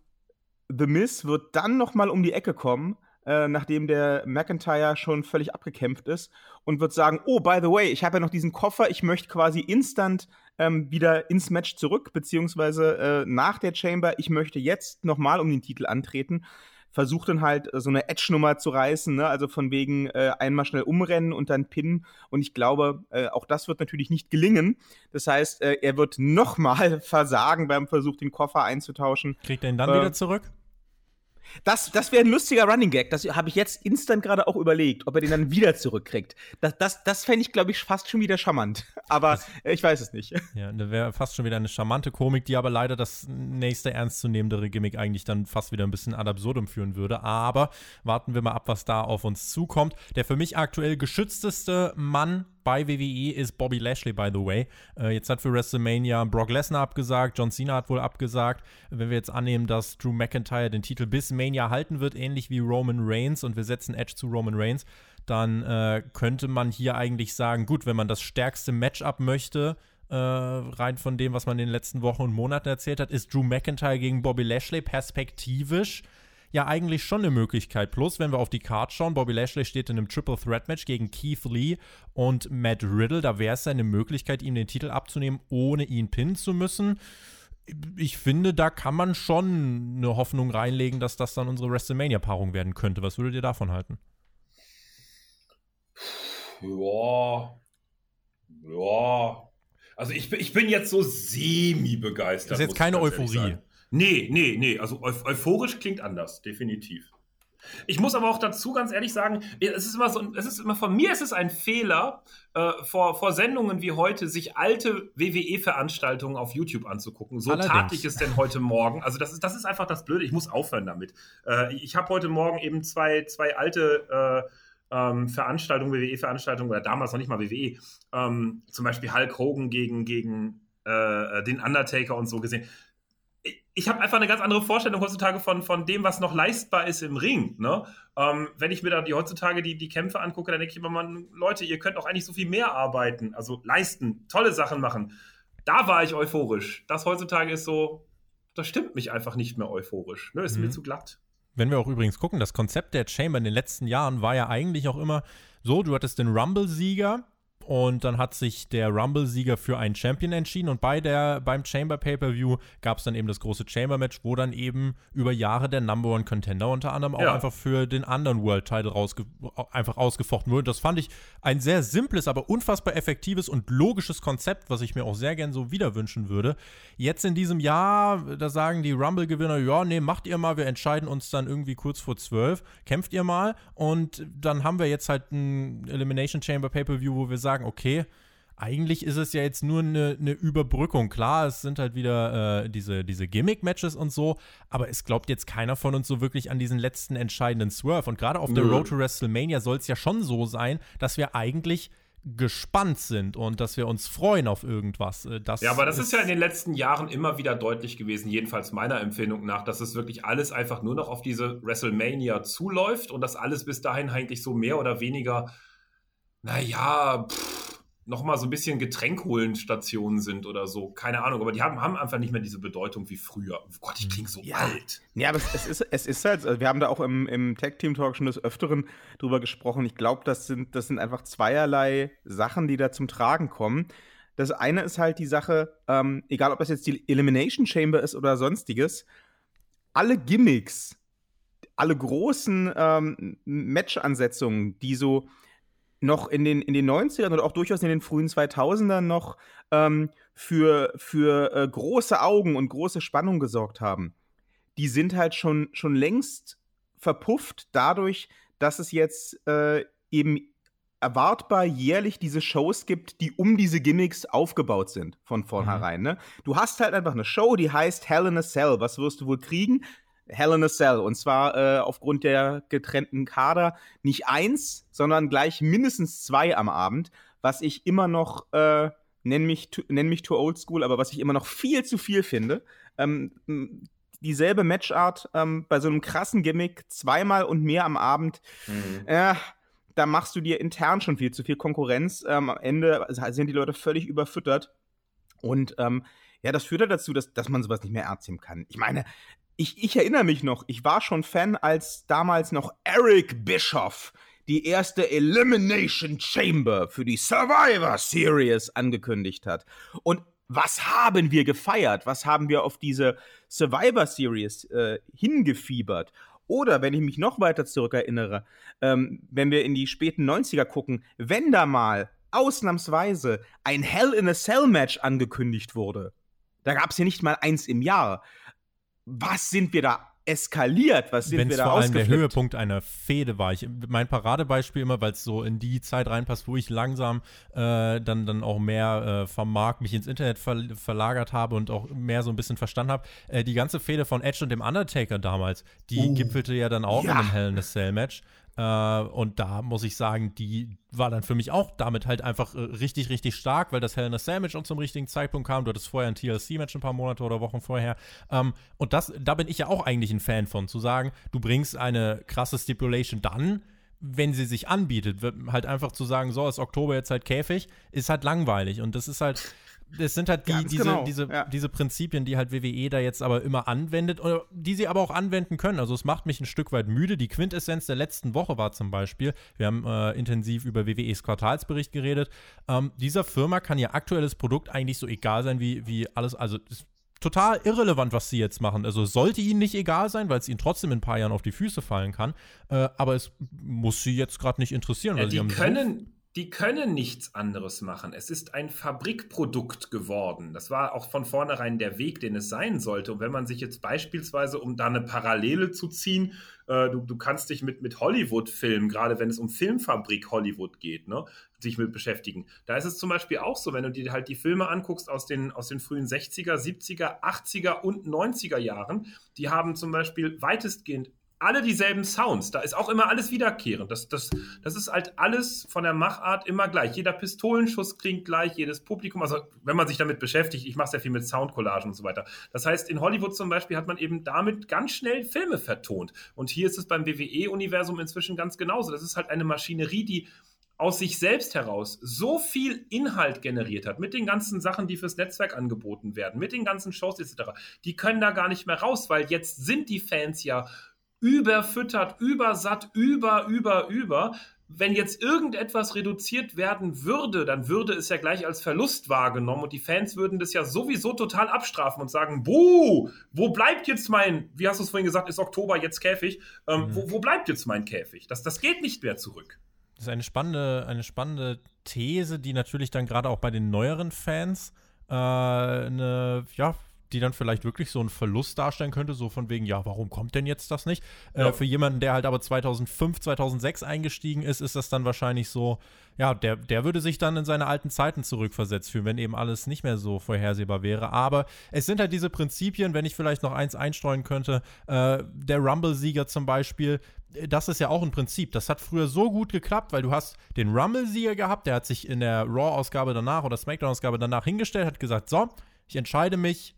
The Miz wird dann noch mal um die Ecke kommen, äh, nachdem der McIntyre schon völlig abgekämpft ist und wird sagen, oh, by the way, ich habe ja noch diesen Koffer, ich möchte quasi instant ähm, wieder ins Match zurück, beziehungsweise äh, nach der Chamber, ich möchte jetzt nochmal um den Titel antreten. Versucht dann halt so eine Edge-Nummer zu reißen, ne? also von wegen äh, einmal schnell umrennen und dann pinnen. Und ich glaube, äh, auch das wird natürlich nicht gelingen. Das heißt, äh, er wird nochmal versagen beim Versuch, den Koffer einzutauschen. Kriegt er ihn dann wieder äh, zurück? Das, das wäre ein lustiger Running Gag. Das habe ich jetzt instant gerade auch überlegt, ob er den dann wieder zurückkriegt. Das, das, das fände ich, glaube ich, fast schon wieder charmant. Aber das, ich weiß es nicht. Ja, das wäre fast schon wieder eine charmante Komik, die aber leider das nächste ernstzunehmendere Gimmick eigentlich dann fast wieder ein bisschen ad absurdum führen würde. Aber warten wir mal ab, was da auf uns zukommt. Der für mich aktuell geschützteste Mann bei WWE ist Bobby Lashley, by the way. Äh, jetzt hat für WrestleMania Brock Lesnar abgesagt, John Cena hat wohl abgesagt. Wenn wir jetzt annehmen, dass Drew McIntyre den Titel bis Mania halten wird, ähnlich wie Roman Reigns, und wir setzen Edge zu Roman Reigns, dann äh, könnte man hier eigentlich sagen, gut, wenn man das stärkste Matchup möchte, äh, rein von dem, was man in den letzten Wochen und Monaten erzählt hat, ist Drew McIntyre gegen Bobby Lashley perspektivisch ja eigentlich schon eine Möglichkeit. Plus, wenn wir auf die Card schauen, Bobby Lashley steht in einem Triple Threat Match gegen Keith Lee und Matt Riddle. Da wäre es eine Möglichkeit, ihm den Titel abzunehmen, ohne ihn pinnen zu müssen. Ich finde, da kann man schon eine Hoffnung reinlegen, dass das dann unsere WrestleMania-Paarung werden könnte. Was würdet ihr davon halten? Ja. Ja. Also ich, ich bin jetzt so semi-begeistert. Das ist jetzt keine Euphorie. Nee, nee, nee. Also euphorisch klingt anders, definitiv. Ich muss aber auch dazu ganz ehrlich sagen, es ist immer so, es ist immer von mir ist es ein Fehler, äh, vor, vor Sendungen wie heute sich alte WWE-Veranstaltungen auf YouTube anzugucken. So Allerdings. tat ich es denn heute Morgen. Also das ist, das ist einfach das Blöde. Ich muss aufhören damit. Äh, ich habe heute Morgen eben zwei, zwei alte äh, ähm, Veranstaltungen, WWE-Veranstaltungen, oder damals noch nicht mal WWE, ähm, zum Beispiel Hulk Hogan gegen, gegen äh, den Undertaker und so gesehen ich habe einfach eine ganz andere Vorstellung heutzutage von, von dem, was noch leistbar ist im Ring. Ne? Ähm, wenn ich mir da die heutzutage die, die Kämpfe angucke, dann denke ich immer, man, Leute, ihr könnt auch eigentlich so viel mehr arbeiten, also leisten, tolle Sachen machen. Da war ich euphorisch. Das heutzutage ist so, das stimmt mich einfach nicht mehr euphorisch. Ne? Ist mhm. mir zu glatt. Wenn wir auch übrigens gucken, das Konzept der Chamber in den letzten Jahren war ja eigentlich auch immer so, du hattest den Rumble-Sieger, und dann hat sich der Rumble-Sieger für einen Champion entschieden. Und bei der, beim Chamber Pay-Per-View gab es dann eben das große Chamber-Match, wo dann eben über Jahre der Number One Contender unter anderem auch ja. einfach für den anderen World-Title rausge einfach ausgefochten wurde. Das fand ich ein sehr simples, aber unfassbar effektives und logisches Konzept, was ich mir auch sehr gern so wieder wünschen würde. Jetzt in diesem Jahr, da sagen die Rumble-Gewinner, ja, nee, macht ihr mal, wir entscheiden uns dann irgendwie kurz vor zwölf, kämpft ihr mal. Und dann haben wir jetzt halt ein Elimination Chamber Pay-Per-View, wo wir sagen, sagen, okay, eigentlich ist es ja jetzt nur eine, eine Überbrückung. Klar, es sind halt wieder äh, diese, diese Gimmick-Matches und so, aber es glaubt jetzt keiner von uns so wirklich an diesen letzten entscheidenden Swerve. Und gerade auf Nö. der Road to WrestleMania soll es ja schon so sein, dass wir eigentlich gespannt sind und dass wir uns freuen auf irgendwas. Äh, das ja, aber das ist, ist ja in den letzten Jahren immer wieder deutlich gewesen, jedenfalls meiner Empfindung nach, dass es wirklich alles einfach nur noch auf diese WrestleMania zuläuft und dass alles bis dahin eigentlich so mehr oder weniger naja, nochmal so ein bisschen Getränkholen Stationen sind oder so. Keine Ahnung, aber die haben, haben einfach nicht mehr diese Bedeutung wie früher. Oh Gott, ich klinge so ja. alt. Ja, aber es, ist, es ist halt, also wir haben da auch im, im Tag-Team-Talk schon des Öfteren drüber gesprochen. Ich glaube, das sind, das sind einfach zweierlei Sachen, die da zum Tragen kommen. Das eine ist halt die Sache, ähm, egal ob das jetzt die Elimination Chamber ist oder sonstiges, alle Gimmicks, alle großen ähm, Match-Ansetzungen, die so noch in den, in den 90ern oder auch durchaus in den frühen 2000ern noch ähm, für, für äh, große Augen und große Spannung gesorgt haben, die sind halt schon, schon längst verpufft dadurch, dass es jetzt äh, eben erwartbar jährlich diese Shows gibt, die um diese Gimmicks aufgebaut sind von vornherein. Mhm. Ne? Du hast halt einfach eine Show, die heißt Hell in a Cell. Was wirst du wohl kriegen? Hell in a Cell. Und zwar äh, aufgrund der getrennten Kader nicht eins, sondern gleich mindestens zwei am Abend, was ich immer noch, äh, nenn, mich, nenn mich too old school, aber was ich immer noch viel zu viel finde. Ähm, dieselbe Matchart ähm, bei so einem krassen Gimmick zweimal und mehr am Abend. Mhm. Äh, da machst du dir intern schon viel zu viel Konkurrenz. Ähm, am Ende sind die Leute völlig überfüttert. Und ähm, ja, das führt ja dazu, dass, dass man sowas nicht mehr ernst nehmen kann. Ich meine, ich, ich erinnere mich noch, ich war schon Fan, als damals noch Eric Bischoff die erste Elimination Chamber für die Survivor Series angekündigt hat. Und was haben wir gefeiert? Was haben wir auf diese Survivor Series äh, hingefiebert? Oder wenn ich mich noch weiter zurückerinnere, ähm, wenn wir in die späten 90er gucken, wenn da mal ausnahmsweise ein Hell in a Cell Match angekündigt wurde, da gab es ja nicht mal eins im Jahr, was sind wir da eskaliert, was sind Wenn's wir da vor allem der Höhepunkt einer Fehde war. Ich, mein Paradebeispiel immer, weil es so in die Zeit reinpasst, wo ich langsam äh, dann, dann auch mehr äh, vom Markt mich ins Internet ver verlagert habe und auch mehr so ein bisschen verstanden habe. Äh, die ganze Fehde von Edge und dem Undertaker damals, die uh, gipfelte ja dann auch ja. in einem Hell in a Cell Match. Äh, und da muss ich sagen, die war dann für mich auch damit halt einfach äh, richtig, richtig stark, weil das Hell in a Sandwich und zum richtigen Zeitpunkt kam. Du hattest vorher ein TLC-Match ein paar Monate oder Wochen vorher. Ähm, und das, da bin ich ja auch eigentlich ein Fan von, zu sagen, du bringst eine krasse Stipulation dann, wenn sie sich anbietet, halt einfach zu sagen, so ist Oktober jetzt halt Käfig, ist halt langweilig. Und das ist halt, das sind halt die, diese, genau. diese, ja. diese Prinzipien, die halt WWE da jetzt aber immer anwendet, oder die sie aber auch anwenden können. Also es macht mich ein Stück weit müde. Die Quintessenz der letzten Woche war zum Beispiel, wir haben äh, intensiv über WWEs Quartalsbericht geredet. Ähm, dieser Firma kann ihr aktuelles Produkt eigentlich so egal sein wie, wie alles, also es total irrelevant, was sie jetzt machen. Also es sollte ihnen nicht egal sein, weil es ihnen trotzdem in ein paar Jahren auf die Füße fallen kann. Äh, aber es muss sie jetzt gerade nicht interessieren. Ja, die können, die können nichts anderes machen. Es ist ein Fabrikprodukt geworden. Das war auch von vornherein der Weg, den es sein sollte. Und wenn man sich jetzt beispielsweise, um da eine Parallele zu ziehen, äh, du, du kannst dich mit, mit Hollywood-Filmen, gerade wenn es um Filmfabrik Hollywood geht, ne, sich mit beschäftigen. Da ist es zum Beispiel auch so, wenn du dir halt die Filme anguckst aus den, aus den frühen 60er, 70er, 80er und 90er Jahren, die haben zum Beispiel weitestgehend alle dieselben Sounds. Da ist auch immer alles wiederkehrend. Das, das, das ist halt alles von der Machart immer gleich. Jeder Pistolenschuss klingt gleich, jedes Publikum, also wenn man sich damit beschäftigt, ich mache sehr viel mit Soundcollagen und so weiter. Das heißt, in Hollywood zum Beispiel hat man eben damit ganz schnell Filme vertont. Und hier ist es beim WWE-Universum inzwischen ganz genauso. Das ist halt eine Maschinerie, die aus sich selbst heraus so viel Inhalt generiert hat, mit den ganzen Sachen, die fürs Netzwerk angeboten werden, mit den ganzen Shows etc., die können da gar nicht mehr raus, weil jetzt sind die Fans ja überfüttert, übersatt, über, über, über. Wenn jetzt irgendetwas reduziert werden würde, dann würde es ja gleich als Verlust wahrgenommen und die Fans würden das ja sowieso total abstrafen und sagen, Buh, wo bleibt jetzt mein, wie hast du es vorhin gesagt, ist Oktober jetzt Käfig, ähm, mhm. wo, wo bleibt jetzt mein Käfig? Das, das geht nicht mehr zurück. Das ist eine spannende, eine spannende These, die natürlich dann gerade auch bei den neueren Fans äh, eine, ja, die dann vielleicht wirklich so einen Verlust darstellen könnte, so von wegen, ja, warum kommt denn jetzt das nicht? Äh, ja. Äh, für jemanden, der halt aber 2005, 2006 eingestiegen ist, ist das dann wahrscheinlich so, ja, der, der würde sich dann in seine alten Zeiten zurückversetzt fühlen, wenn eben alles nicht mehr so vorhersehbar wäre. Aber es sind halt diese Prinzipien, wenn ich vielleicht noch eins einstreuen könnte, äh, der Rumble-Sieger zum Beispiel, das ist ja auch ein Prinzip. Das hat früher so gut geklappt, weil du hast den Rumble-Sieger gehabt, der hat sich in der Raw-Ausgabe danach oder Smackdown-Ausgabe danach hingestellt, hat gesagt, so, ich entscheide mich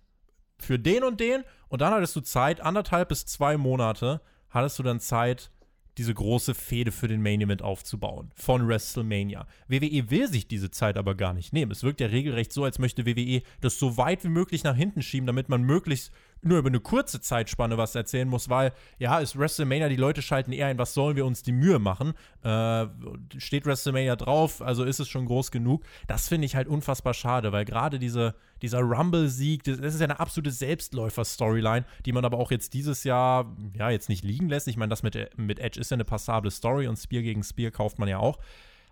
für den und den und dann hattest du Zeit, anderthalb bis zwei Monate, hattest du dann Zeit, diese große Fehde für den Main Event aufzubauen von WrestleMania. WWE will sich diese Zeit aber gar nicht nehmen. Es wirkt ja regelrecht so, als möchte WWE das so weit wie möglich nach hinten schieben, damit man möglichst nur über eine kurze Zeitspanne was erzählen muss, weil, ja, ist WrestleMania, die Leute schalten eher ein, was sollen wir uns die Mühe machen? Äh, steht WrestleMania drauf, also ist es schon groß genug. Das finde ich halt unfassbar schade, weil gerade diese, dieser Rumble-Sieg, das, das, ist ja eine absolute Selbstläufer-Storyline, die man aber auch jetzt dieses Jahr, ja, jetzt nicht liegen lässt. Ich meine, das mit, mit Edge ist ja eine passable Story und Spear gegen Spear kauft man ja auch.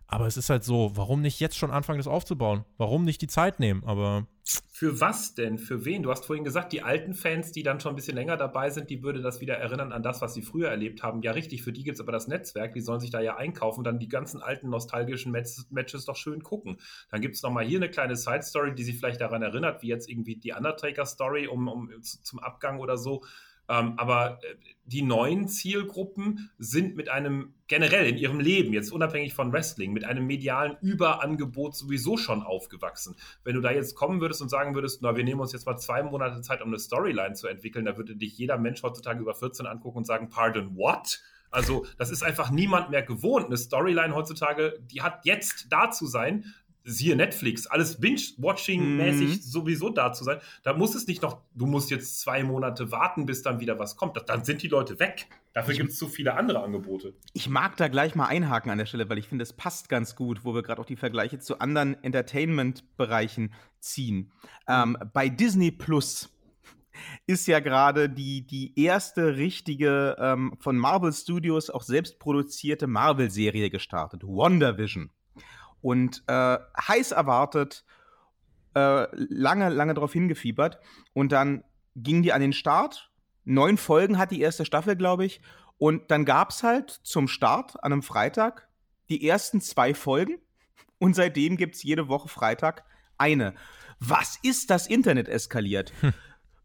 Aber es ist halt so, warum nicht jetzt schon anfangen, das aufzubauen? Warum nicht die Zeit nehmen? Aber. Für was denn? Für wen? Du hast vorhin gesagt, die alten Fans, die dann schon ein bisschen länger dabei sind, die würde das wieder erinnern an das, was sie früher erlebt haben. Ja, richtig, für die gibt es aber das Netzwerk, die sollen sich da ja einkaufen dann die ganzen alten nostalgischen Matches, Matches doch schön gucken. Dann gibt es nochmal hier eine kleine Side-Story, die sie vielleicht daran erinnert, wie jetzt irgendwie die Undertaker-Story um, um, zum Abgang oder so. Ähm, aber äh, die neuen Zielgruppen sind mit einem generell in ihrem Leben, jetzt unabhängig von Wrestling, mit einem medialen Überangebot sowieso schon aufgewachsen. Wenn du da jetzt kommen würdest und sagen würdest, na, wir nehmen uns jetzt mal zwei Monate Zeit, um eine Storyline zu entwickeln, da würde dich jeder Mensch heutzutage über 14 angucken und sagen, pardon, what? Also, das ist einfach niemand mehr gewohnt. Eine Storyline heutzutage, die hat jetzt da zu sein, siehe Netflix, alles Binge-Watching-mäßig mhm. sowieso da zu sein. Da muss es nicht noch, du musst jetzt zwei Monate warten, bis dann wieder was kommt. Dann sind die Leute weg. Dafür gibt es zu viele andere Angebote. Ich mag da gleich mal einhaken an der Stelle, weil ich finde, es passt ganz gut, wo wir gerade auch die Vergleiche zu anderen Entertainment-Bereichen ziehen. Ähm, bei Disney Plus ist ja gerade die, die erste richtige ähm, von Marvel Studios auch selbst produzierte Marvel-Serie gestartet, WandaVision und äh, heiß erwartet, äh, lange, lange darauf hingefiebert. Und dann ging die an den Start. Neun Folgen hat die erste Staffel, glaube ich. Und dann gab es halt zum Start an einem Freitag die ersten zwei Folgen. Und seitdem gibt es jede Woche Freitag eine. Was ist das Internet eskaliert? Hm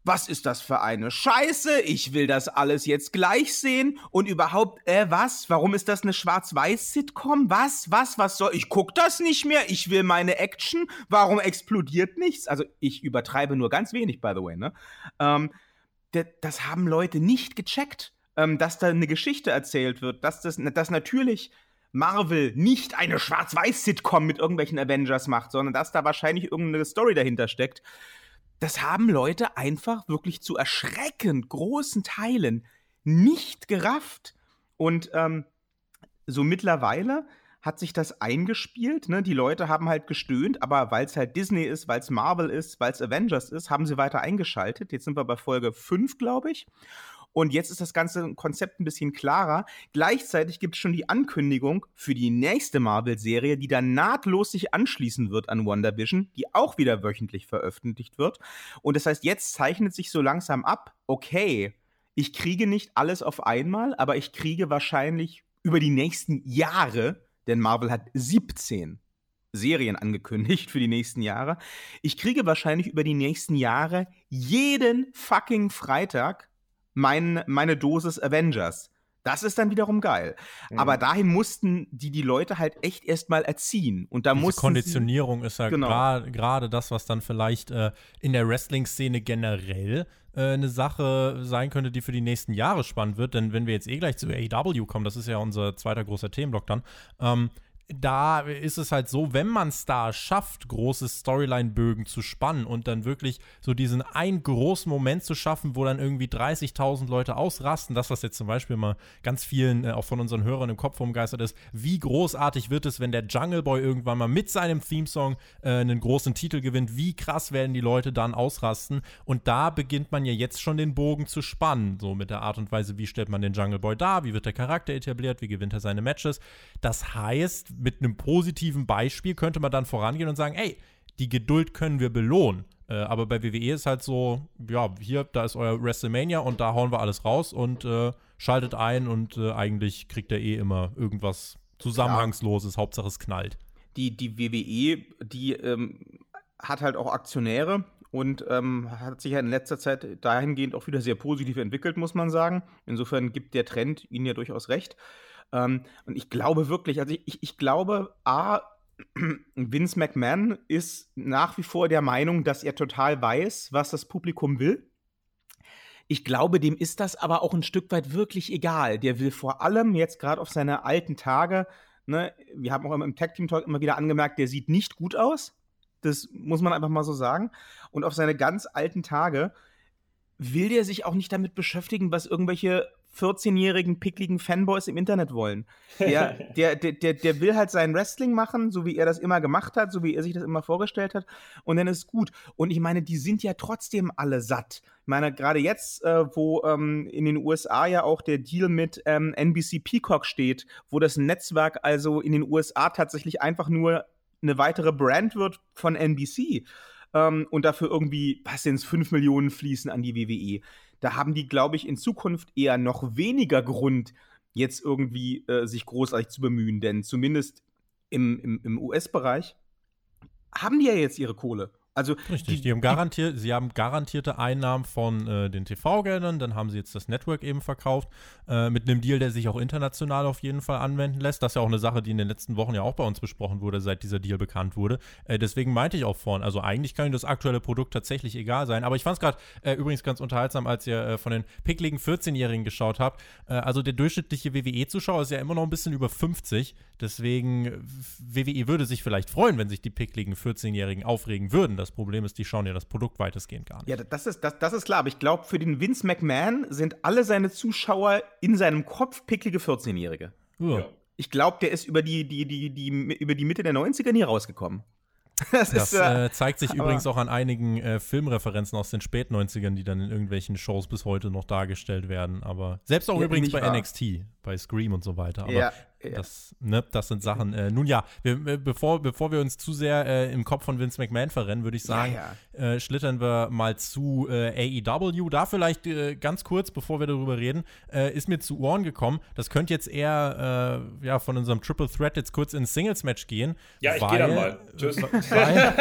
was ist das für eine Scheiße? Ich will das alles jetzt gleich sehen. Und überhaupt, äh, was? Warum ist das eine Schwarz-Weiß-Sitcom? Was? Was? Was soll? Ich guck das nicht mehr. Ich will meine Action. Warum explodiert nichts? Also, ich übertreibe nur ganz wenig, by the way, ne? Ähm, das haben Leute nicht gecheckt. ähm, dass da eine Geschichte erzählt wird, dass das dass natürlich Marvel nicht eine Schwarz-Weiß-Sitcom mit irgendwelchen Avengers macht, sondern dass da wahrscheinlich irgendeine Story dahinter steckt. Das haben Leute einfach wirklich zu erschreckend großen Teilen nicht gerafft. Und ähm, so mittlerweile hat sich das eingespielt. Ne? Die Leute haben halt gestöhnt, aber weil es halt Disney ist, weil es Marvel ist, weil es Avengers ist, haben sie weiter eingeschaltet. Jetzt sind wir bei Folge 5, glaube ich. Und jetzt ist das ganze Konzept ein bisschen klarer. Gleichzeitig gibt es schon die Ankündigung für die nächste Marvel-Serie, die dann nahtlos sich anschließen wird an WandaVision, die auch wieder wöchentlich veröffentlicht wird. Und das heißt, jetzt zeichnet sich so langsam ab, okay, ich kriege nicht alles auf einmal, aber ich kriege wahrscheinlich über die nächsten Jahre, denn Marvel hat 17 Serien angekündigt für die nächsten Jahre. Ich kriege wahrscheinlich über die nächsten Jahre jeden fucking Freitag mein, meine Dosis Avengers. Das ist dann wiederum geil. Mhm. Aber dahin mussten die die Leute halt echt erstmal erziehen. Und da Diese Konditionierung ist ja genau. gerade das, was dann vielleicht äh, in der Wrestling-Szene generell äh, eine Sache sein könnte, die für die nächsten Jahre spannend wird. Denn wenn wir jetzt eh gleich zu AEW kommen, das ist ja unser zweiter großer Themenblock dann, ähm, da ist es halt so, wenn man es da schafft, große Storyline-Bögen zu spannen und dann wirklich so diesen einen großen Moment zu schaffen, wo dann irgendwie 30.000 Leute ausrasten, das, was jetzt zum Beispiel mal ganz vielen, äh, auch von unseren Hörern im Kopf rumgeistert ist, wie großartig wird es, wenn der Jungle Boy irgendwann mal mit seinem Themesong äh, einen großen Titel gewinnt, wie krass werden die Leute dann ausrasten? Und da beginnt man ja jetzt schon den Bogen zu spannen, so mit der Art und Weise, wie stellt man den Jungle Boy dar, wie wird der Charakter etabliert, wie gewinnt er seine Matches. Das heißt, mit einem positiven Beispiel könnte man dann vorangehen und sagen, ey, die Geduld können wir belohnen. Äh, aber bei WWE ist halt so, ja, hier, da ist euer WrestleMania und da hauen wir alles raus und äh, schaltet ein und äh, eigentlich kriegt er eh immer irgendwas Zusammenhangsloses, ja. Hauptsache es knallt. Die, die WWE, die ähm, hat halt auch Aktionäre und ähm, hat sich ja in letzter Zeit dahingehend auch wieder sehr positiv entwickelt, muss man sagen. Insofern gibt der Trend ihnen ja durchaus recht. Ähm, und ich glaube wirklich, also ich, ich glaube, A, Vince McMahon ist nach wie vor der Meinung, dass er total weiß, was das Publikum will. Ich glaube, dem ist das aber auch ein Stück weit wirklich egal. Der will vor allem jetzt gerade auf seine alten Tage, ne, wir haben auch im Tag Team Talk immer wieder angemerkt, der sieht nicht gut aus. Das muss man einfach mal so sagen. Und auf seine ganz alten Tage will der sich auch nicht damit beschäftigen, was irgendwelche 14-jährigen, pickligen Fanboys im Internet wollen. Der, der, der, der, will halt sein Wrestling machen, so wie er das immer gemacht hat, so wie er sich das immer vorgestellt hat. Und dann ist gut. Und ich meine, die sind ja trotzdem alle satt. Ich meine, gerade jetzt, äh, wo ähm, in den USA ja auch der Deal mit ähm, NBC Peacock steht, wo das Netzwerk also in den USA tatsächlich einfach nur eine weitere Brand wird von NBC ähm, und dafür irgendwie, was sind es, 5 Millionen fließen an die WWE da haben die, glaube ich, in Zukunft eher noch weniger Grund, jetzt irgendwie äh, sich großartig zu bemühen. Denn zumindest im, im, im US-Bereich haben die ja jetzt ihre Kohle. Also Richtig, die, die haben garantiert, sie haben garantierte Einnahmen von äh, den TV-Geldern, dann haben sie jetzt das Network eben verkauft, äh, mit einem Deal, der sich auch international auf jeden Fall anwenden lässt. Das ist ja auch eine Sache, die in den letzten Wochen ja auch bei uns besprochen wurde, seit dieser Deal bekannt wurde. Äh, deswegen meinte ich auch vorhin, also eigentlich kann Ihnen das aktuelle Produkt tatsächlich egal sein. Aber ich fand es gerade äh, übrigens ganz unterhaltsam, als ihr äh, von den pickligen 14-Jährigen geschaut habt. Äh, also der durchschnittliche WWE-Zuschauer ist ja immer noch ein bisschen über 50. Deswegen, WWE würde sich vielleicht freuen, wenn sich die pickligen 14-Jährigen aufregen würden. Das Problem ist, die schauen ja das Produkt weitestgehend gar nicht. Ja, das ist, das, das ist klar. Aber ich glaube, für den Vince McMahon sind alle seine Zuschauer in seinem Kopf picklige 14-Jährige. Ja. Ich glaube, der ist über die, die, die, die, über die Mitte der 90er nie rausgekommen. Das, das ist, äh, zeigt sich übrigens auch an einigen äh, Filmreferenzen aus den Spätneunzigern, die dann in irgendwelchen Shows bis heute noch dargestellt werden. Aber selbst auch ja, übrigens bei wahr. NXT, bei Scream und so weiter. Aber ja, ja. Das, ne, das sind Sachen. Äh, nun ja, wir, äh, bevor, bevor wir uns zu sehr äh, im Kopf von Vince McMahon verrennen, würde ich sagen, äh, schlittern wir mal zu AEW. Da vielleicht ganz kurz, bevor wir darüber reden, ist mir zu Ohren gekommen, das könnte jetzt eher ja, von unserem Triple Threat jetzt kurz ins Singles-Match gehen. Ja, ich gehe dann mal. Tschüss. Weil,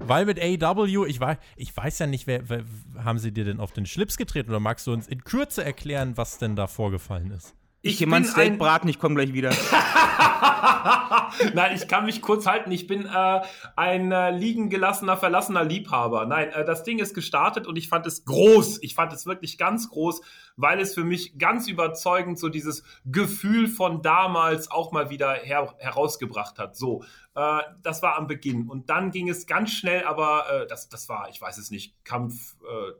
weil mit AEW, ich, war, ich weiß ja nicht, wer, wer, haben sie dir denn auf den Schlips getreten oder magst du uns in Kürze erklären, was denn da vorgefallen ist? Ich, ich gehe mal ein Steak braten, ich komme gleich wieder. Nein, ich kann mich kurz halten. Ich bin äh, ein äh, liegen gelassener, verlassener Liebhaber. Nein, äh, das Ding ist gestartet und ich fand es groß. Ich fand es wirklich ganz groß, weil es für mich ganz überzeugend so dieses Gefühl von damals auch mal wieder her herausgebracht hat. So, äh, das war am Beginn. Und dann ging es ganz schnell, aber äh, das, das war, ich weiß es nicht, Kampf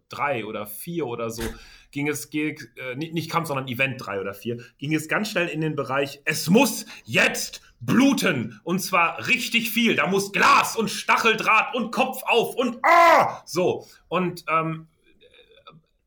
3 äh, oder 4 oder so ging es, ging, äh, nicht Kampf, sondern Event 3 oder 4, ging es ganz schnell in den Bereich, es muss jetzt bluten. Und zwar richtig viel. Da muss Glas und Stacheldraht und Kopf auf und ah! So. Und ähm,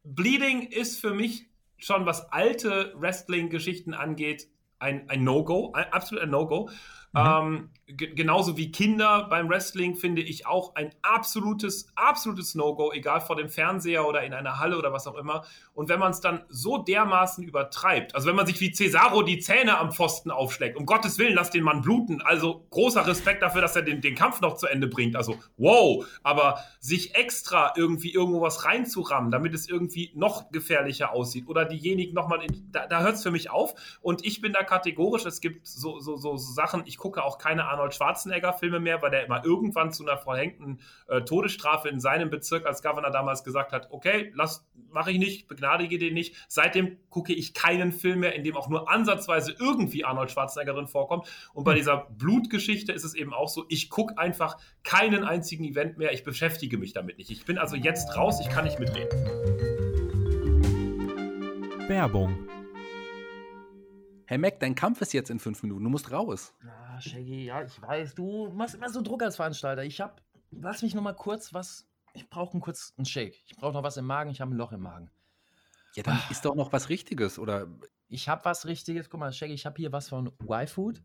Bleeding ist für mich schon, was alte Wrestling-Geschichten angeht, ein, ein No-Go, absolut ein No-Go. Mhm. Ähm, genauso wie Kinder beim Wrestling finde ich auch ein absolutes, absolutes No-Go, egal vor dem Fernseher oder in einer Halle oder was auch immer. Und wenn man es dann so dermaßen übertreibt, also wenn man sich wie Cesaro die Zähne am Pfosten aufschlägt, um Gottes Willen, lass den Mann bluten. Also großer Respekt dafür, dass er den, den Kampf noch zu Ende bringt. Also wow, aber sich extra irgendwie irgendwo was reinzurammen, damit es irgendwie noch gefährlicher aussieht oder diejenigen nochmal, da, da hört es für mich auf. Und ich bin da kategorisch, es gibt so, so, so Sachen, ich gucke auch keine Arnold Schwarzenegger-Filme mehr, weil der immer irgendwann zu einer verhängten äh, Todesstrafe in seinem Bezirk als Governor damals gesagt hat, okay, lass, mache ich nicht, begnadige den nicht. Seitdem gucke ich keinen Film mehr, in dem auch nur ansatzweise irgendwie Arnold Schwarzenegger drin vorkommt. Und bei hm. dieser Blutgeschichte ist es eben auch so, ich gucke einfach keinen einzigen Event mehr, ich beschäftige mich damit nicht. Ich bin also jetzt raus, ich kann nicht mitreden. Werbung. Hey Mac, dein Kampf ist jetzt in fünf Minuten. Du musst raus. Ja, Shaggy, ja, ich weiß. Du machst immer so Druck als Veranstalter. Ich hab. Lass mich noch mal kurz was. Ich brauche kurz einen Shake. Ich brauche noch was im Magen. Ich habe ein Loch im Magen. Ja, dann ah. ist doch noch was Richtiges, oder? Ich habe was Richtiges. Guck mal, Shaggy, ich habe hier was von Y-Food.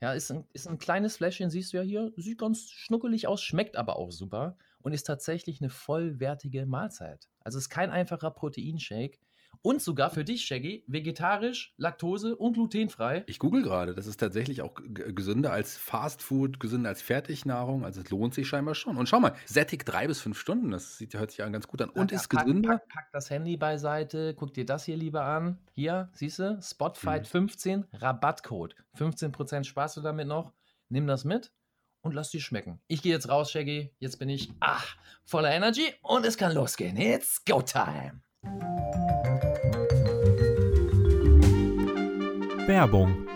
Ja, ist ein, ist ein kleines Fläschchen, siehst du ja hier. Sieht ganz schnuckelig aus, schmeckt aber auch super und ist tatsächlich eine vollwertige Mahlzeit. Also ist kein einfacher Proteinshake. Und sogar für dich, Shaggy, vegetarisch, Laktose und glutenfrei. Ich google gerade, das ist tatsächlich auch gesünder als Fastfood, gesünder als Fertignahrung. Also es lohnt sich scheinbar schon. Und schau mal, sättigt drei bis fünf Stunden, das sieht, hört sich an ganz gut an. Und ja, ist pack, gesünder. Pack, pack, das Handy beiseite, guck dir das hier lieber an. Hier, siehst du, Spotfight 15, mhm. Rabattcode. 15% sparst du damit noch. Nimm das mit und lass dir schmecken. Ich gehe jetzt raus, Shaggy. Jetzt bin ich ach, voller Energy und es kann losgehen. It's go time. Werbung.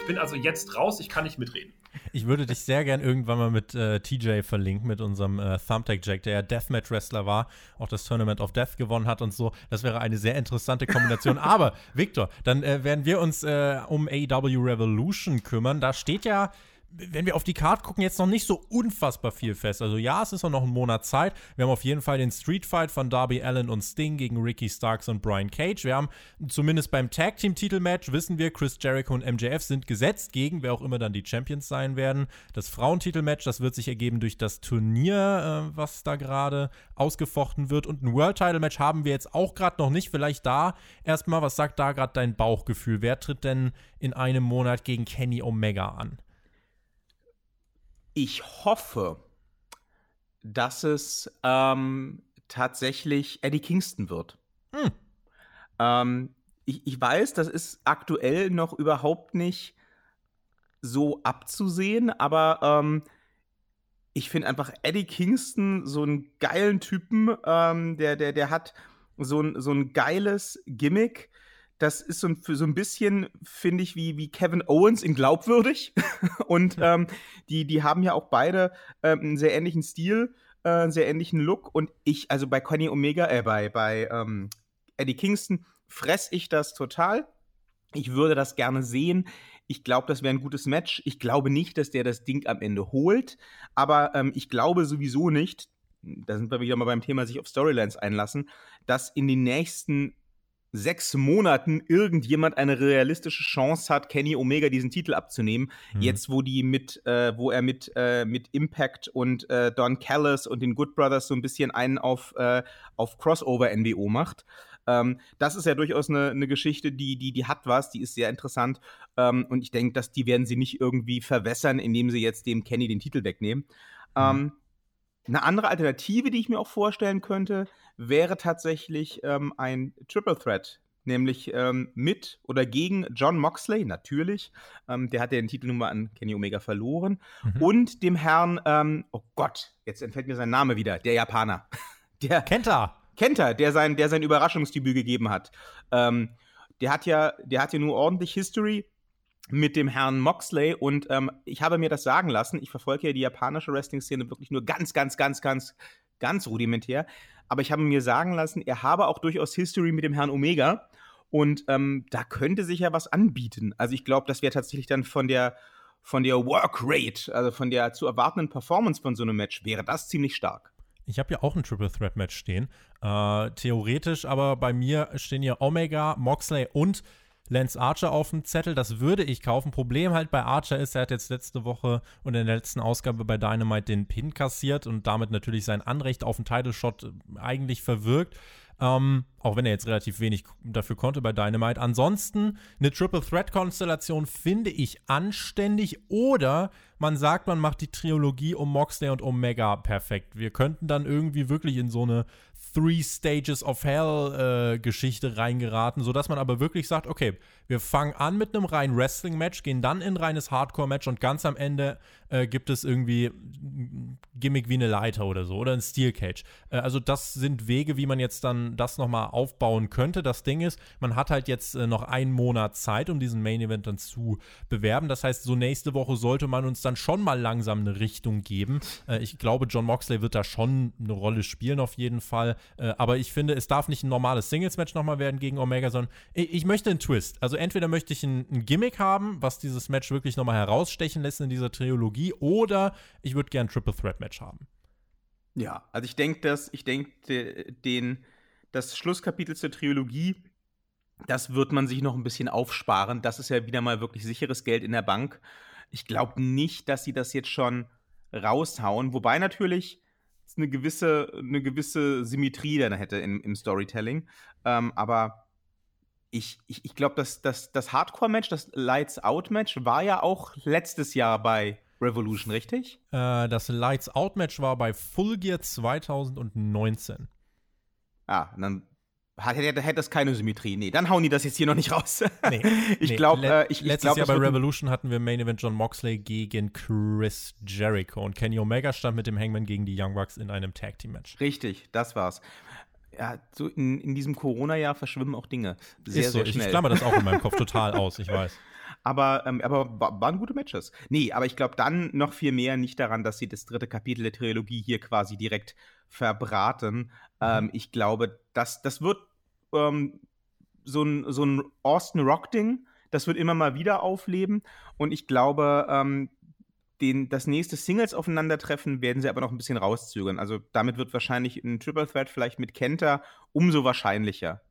Ich bin also jetzt raus, ich kann nicht mitreden. Ich würde dich sehr gern irgendwann mal mit äh, TJ verlinken, mit unserem äh, Thumbtack Jack, der ja Deathmatch-Wrestler war, auch das Tournament of Death gewonnen hat und so. Das wäre eine sehr interessante Kombination. Aber, Victor, dann äh, werden wir uns äh, um AW Revolution kümmern. Da steht ja wenn wir auf die Karte gucken, jetzt noch nicht so unfassbar viel fest. Also ja, es ist noch ein Monat Zeit. Wir haben auf jeden Fall den Street Fight von Darby Allen und Sting gegen Ricky Starks und Brian Cage. Wir haben zumindest beim Tag Team Titelmatch wissen wir, Chris Jericho und MJF sind gesetzt gegen wer auch immer dann die Champions sein werden. Das Frauentitelmatch, das wird sich ergeben durch das Turnier, äh, was da gerade ausgefochten wird. Und ein World Title Match haben wir jetzt auch gerade noch nicht. Vielleicht da erstmal, was sagt da gerade dein Bauchgefühl? Wer tritt denn in einem Monat gegen Kenny Omega an? Ich hoffe, dass es ähm, tatsächlich Eddie Kingston wird. Hm. Ähm, ich, ich, weiß, das ist aktuell noch überhaupt nicht so abzusehen, aber ähm, ich finde einfach Eddie Kingston so einen geilen Typen, ähm, der, der, der hat so ein, so ein geiles Gimmick das ist so ein, so ein bisschen, finde ich, wie, wie Kevin Owens in glaubwürdig. und ähm, die, die haben ja auch beide ähm, einen sehr ähnlichen Stil, äh, einen sehr ähnlichen Look. Und ich, also bei Conny Omega, äh, bei, bei ähm, Eddie Kingston, fress ich das total. Ich würde das gerne sehen. Ich glaube, das wäre ein gutes Match. Ich glaube nicht, dass der das Ding am Ende holt. Aber ähm, ich glaube sowieso nicht, da sind wir wieder mal beim Thema sich auf Storylines einlassen, dass in den nächsten sechs Monaten irgendjemand eine realistische Chance hat, Kenny Omega diesen Titel abzunehmen. Mhm. Jetzt, wo die mit, äh, wo er mit, äh, mit Impact und äh, Don Callis und den Good Brothers so ein bisschen einen auf, äh, auf Crossover-NWO macht. Ähm, das ist ja durchaus eine, eine, Geschichte, die, die, die hat was, die ist sehr interessant. Ähm, und ich denke, dass die werden sie nicht irgendwie verwässern, indem sie jetzt dem Kenny den Titel wegnehmen. Mhm. Ähm, eine andere Alternative, die ich mir auch vorstellen könnte, wäre tatsächlich ähm, ein Triple Threat nämlich ähm, mit oder gegen John Moxley, natürlich. Ähm, der hat ja den Titel nun mal an Kenny Omega verloren. Mhm. Und dem Herrn, ähm, oh Gott, jetzt entfällt mir sein Name wieder, der Japaner. Der, Kenta. Kenta, der sein, der sein Überraschungsdebüt gegeben hat. Ähm, der hat ja, der hat ja nur ordentlich History mit dem Herrn Moxley und ähm, ich habe mir das sagen lassen. Ich verfolge ja die japanische Wrestling-Szene wirklich nur ganz, ganz, ganz, ganz, ganz rudimentär. Aber ich habe mir sagen lassen, er habe auch durchaus History mit dem Herrn Omega und ähm, da könnte sich ja was anbieten. Also ich glaube, das wäre tatsächlich dann von der von der Workrate, also von der zu erwartenden Performance von so einem Match, wäre das ziemlich stark. Ich habe ja auch ein Triple Threat Match stehen. Äh, theoretisch, aber bei mir stehen hier Omega, Moxley und Lance Archer auf dem Zettel. Das würde ich kaufen. Problem halt bei Archer ist, er hat jetzt letzte Woche und in der letzten Ausgabe bei Dynamite den Pin kassiert und damit natürlich sein Anrecht auf den Title Shot äh, eigentlich verwirkt. Ähm, auch wenn er jetzt relativ wenig dafür konnte bei Dynamite. Ansonsten eine Triple Threat Konstellation finde ich anständig oder man sagt, man macht die Trilogie um Moxley und Omega perfekt. Wir könnten dann irgendwie wirklich in so eine Three Stages of Hell äh, Geschichte reingeraten, sodass man aber wirklich sagt, okay, wir fangen an mit einem reinen Wrestling-Match, gehen dann in ein reines Hardcore-Match und ganz am Ende äh, gibt es irgendwie ein Gimmick wie eine Leiter oder so oder ein Steel Cage. Äh, also das sind Wege, wie man jetzt dann das nochmal aufbauen könnte. Das Ding ist, man hat halt jetzt äh, noch einen Monat Zeit, um diesen Main Event dann zu bewerben. Das heißt, so nächste Woche sollte man uns dann schon mal langsam eine Richtung geben. Äh, ich glaube, John Moxley wird da schon eine Rolle spielen auf jeden Fall. Äh, aber ich finde, es darf nicht ein normales Singles-Match nochmal werden gegen Omega, sondern ich, ich, möchte einen Twist. Also entweder möchte ich ein, ein Gimmick haben, was dieses Match wirklich nochmal herausstechen lässt in dieser Trilogie, oder ich würde gerne ein Triple Threat Match haben. Ja, also ich denke, dass ich denke, den das Schlusskapitel zur Trilogie, das wird man sich noch ein bisschen aufsparen. Das ist ja wieder mal wirklich sicheres Geld in der Bank. Ich glaube nicht, dass sie das jetzt schon raushauen, wobei natürlich eine gewisse, eine gewisse Symmetrie dann hätte im, im Storytelling. Ähm, aber ich, ich, ich glaube, dass, dass das Hardcore-Match, das Lights-Out-Match, war ja auch letztes Jahr bei Revolution, richtig? Äh, das Lights-Out-Match war bei Full Gear 2019. Ah, dann hätte, hätte das keine Symmetrie. Nee, dann hauen die das jetzt hier noch nicht raus. Nee, ich nee. glaube, äh, ich, Letztes glaub, Jahr bei Revolution hatten wir Main Event John Moxley gegen Chris Jericho und Kenny Omega stand mit dem Hangman gegen die Young Bucks in einem Tag Team Match. Richtig, das war's. Ja, so in, in diesem Corona-Jahr verschwimmen auch Dinge sehr, Ist so. sehr schnell. Ich klammer das auch in meinem Kopf total aus, ich weiß. Aber, ähm, aber waren gute Matches. Nee, aber ich glaube dann noch viel mehr nicht daran, dass sie das dritte Kapitel der Trilogie hier quasi direkt verbraten. Mhm. Ähm, ich glaube, das, das wird ähm, so ein, so ein Austin Rock-Ding. Das wird immer mal wieder aufleben. Und ich glaube, ähm, den, das nächste Singles-Aufeinandertreffen werden sie aber noch ein bisschen rauszögern. Also damit wird wahrscheinlich ein Triple Threat vielleicht mit Kenta umso wahrscheinlicher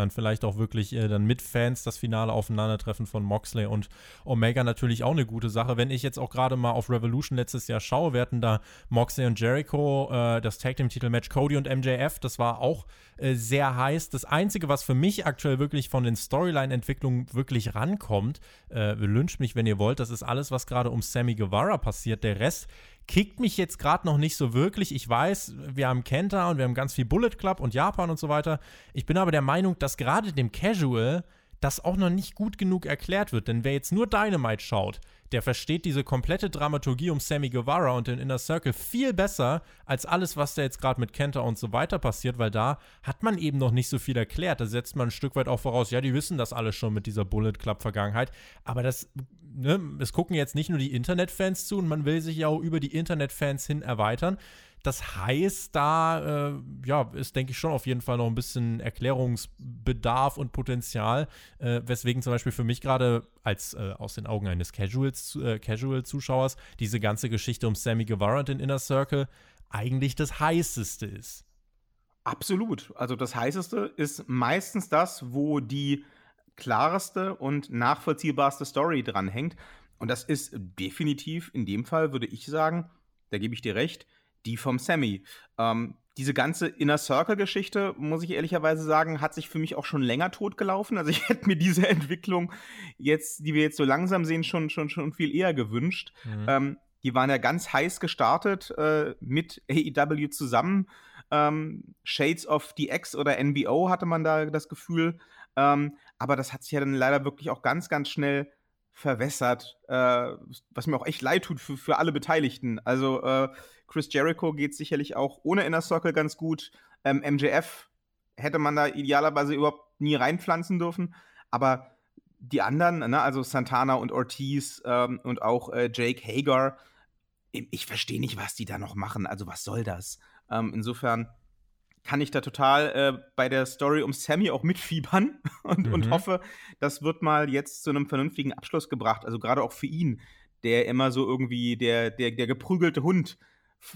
dann vielleicht auch wirklich äh, dann mit Fans das finale Aufeinandertreffen von Moxley und Omega natürlich auch eine gute Sache. Wenn ich jetzt auch gerade mal auf Revolution letztes Jahr schaue, wir hatten da Moxley und Jericho, äh, das Tag Team Titelmatch Cody und MJF, das war auch äh, sehr heiß. Das einzige, was für mich aktuell wirklich von den Storyline-Entwicklungen wirklich rankommt, äh, lyncht mich, wenn ihr wollt, das ist alles, was gerade um Sammy Guevara passiert. Der Rest kickt mich jetzt gerade noch nicht so wirklich. Ich weiß, wir haben Kenta und wir haben ganz viel Bullet Club und Japan und so weiter. Ich bin aber der Meinung, dass gerade dem Casual das auch noch nicht gut genug erklärt wird. Denn wer jetzt nur Dynamite schaut, der versteht diese komplette Dramaturgie um Sammy Guevara und den Inner Circle viel besser als alles, was da jetzt gerade mit Kenta und so weiter passiert, weil da hat man eben noch nicht so viel erklärt. Da setzt man ein Stück weit auch voraus, ja, die wissen das alles schon mit dieser Bullet Club-Vergangenheit, aber das ne, es gucken jetzt nicht nur die Internetfans zu und man will sich ja auch über die Internetfans hin erweitern. Das heißt, da äh, ja, ist, denke ich, schon auf jeden Fall noch ein bisschen Erklärungsbedarf und Potenzial, äh, weswegen zum Beispiel für mich gerade als äh, aus den Augen eines äh, Casual-Zuschauers diese ganze Geschichte um Sammy Guevara und den Inner Circle eigentlich das Heißeste ist. Absolut. Also das Heißeste ist meistens das, wo die klarste und nachvollziehbarste Story dranhängt. Und das ist definitiv in dem Fall, würde ich sagen, da gebe ich dir recht, die vom Sammy. Ähm, diese ganze Inner Circle-Geschichte, muss ich ehrlicherweise sagen, hat sich für mich auch schon länger totgelaufen. Also ich hätte mir diese Entwicklung jetzt, die wir jetzt so langsam sehen, schon, schon, schon viel eher gewünscht. Mhm. Ähm, die waren ja ganz heiß gestartet äh, mit AEW zusammen. Ähm, Shades of DX oder NBO hatte man da das Gefühl. Ähm, aber das hat sich ja dann leider wirklich auch ganz, ganz schnell verwässert, äh, was mir auch echt leid tut für, für alle Beteiligten. Also äh, Chris Jericho geht sicherlich auch ohne Inner Circle ganz gut. Ähm, MJF hätte man da idealerweise überhaupt nie reinpflanzen dürfen. Aber die anderen, ne, also Santana und Ortiz ähm, und auch äh, Jake Hager, ich verstehe nicht, was die da noch machen. Also was soll das? Ähm, insofern kann ich da total äh, bei der Story um Sammy auch mitfiebern und, mhm. und hoffe, das wird mal jetzt zu einem vernünftigen Abschluss gebracht. Also gerade auch für ihn, der immer so irgendwie der, der, der geprügelte Hund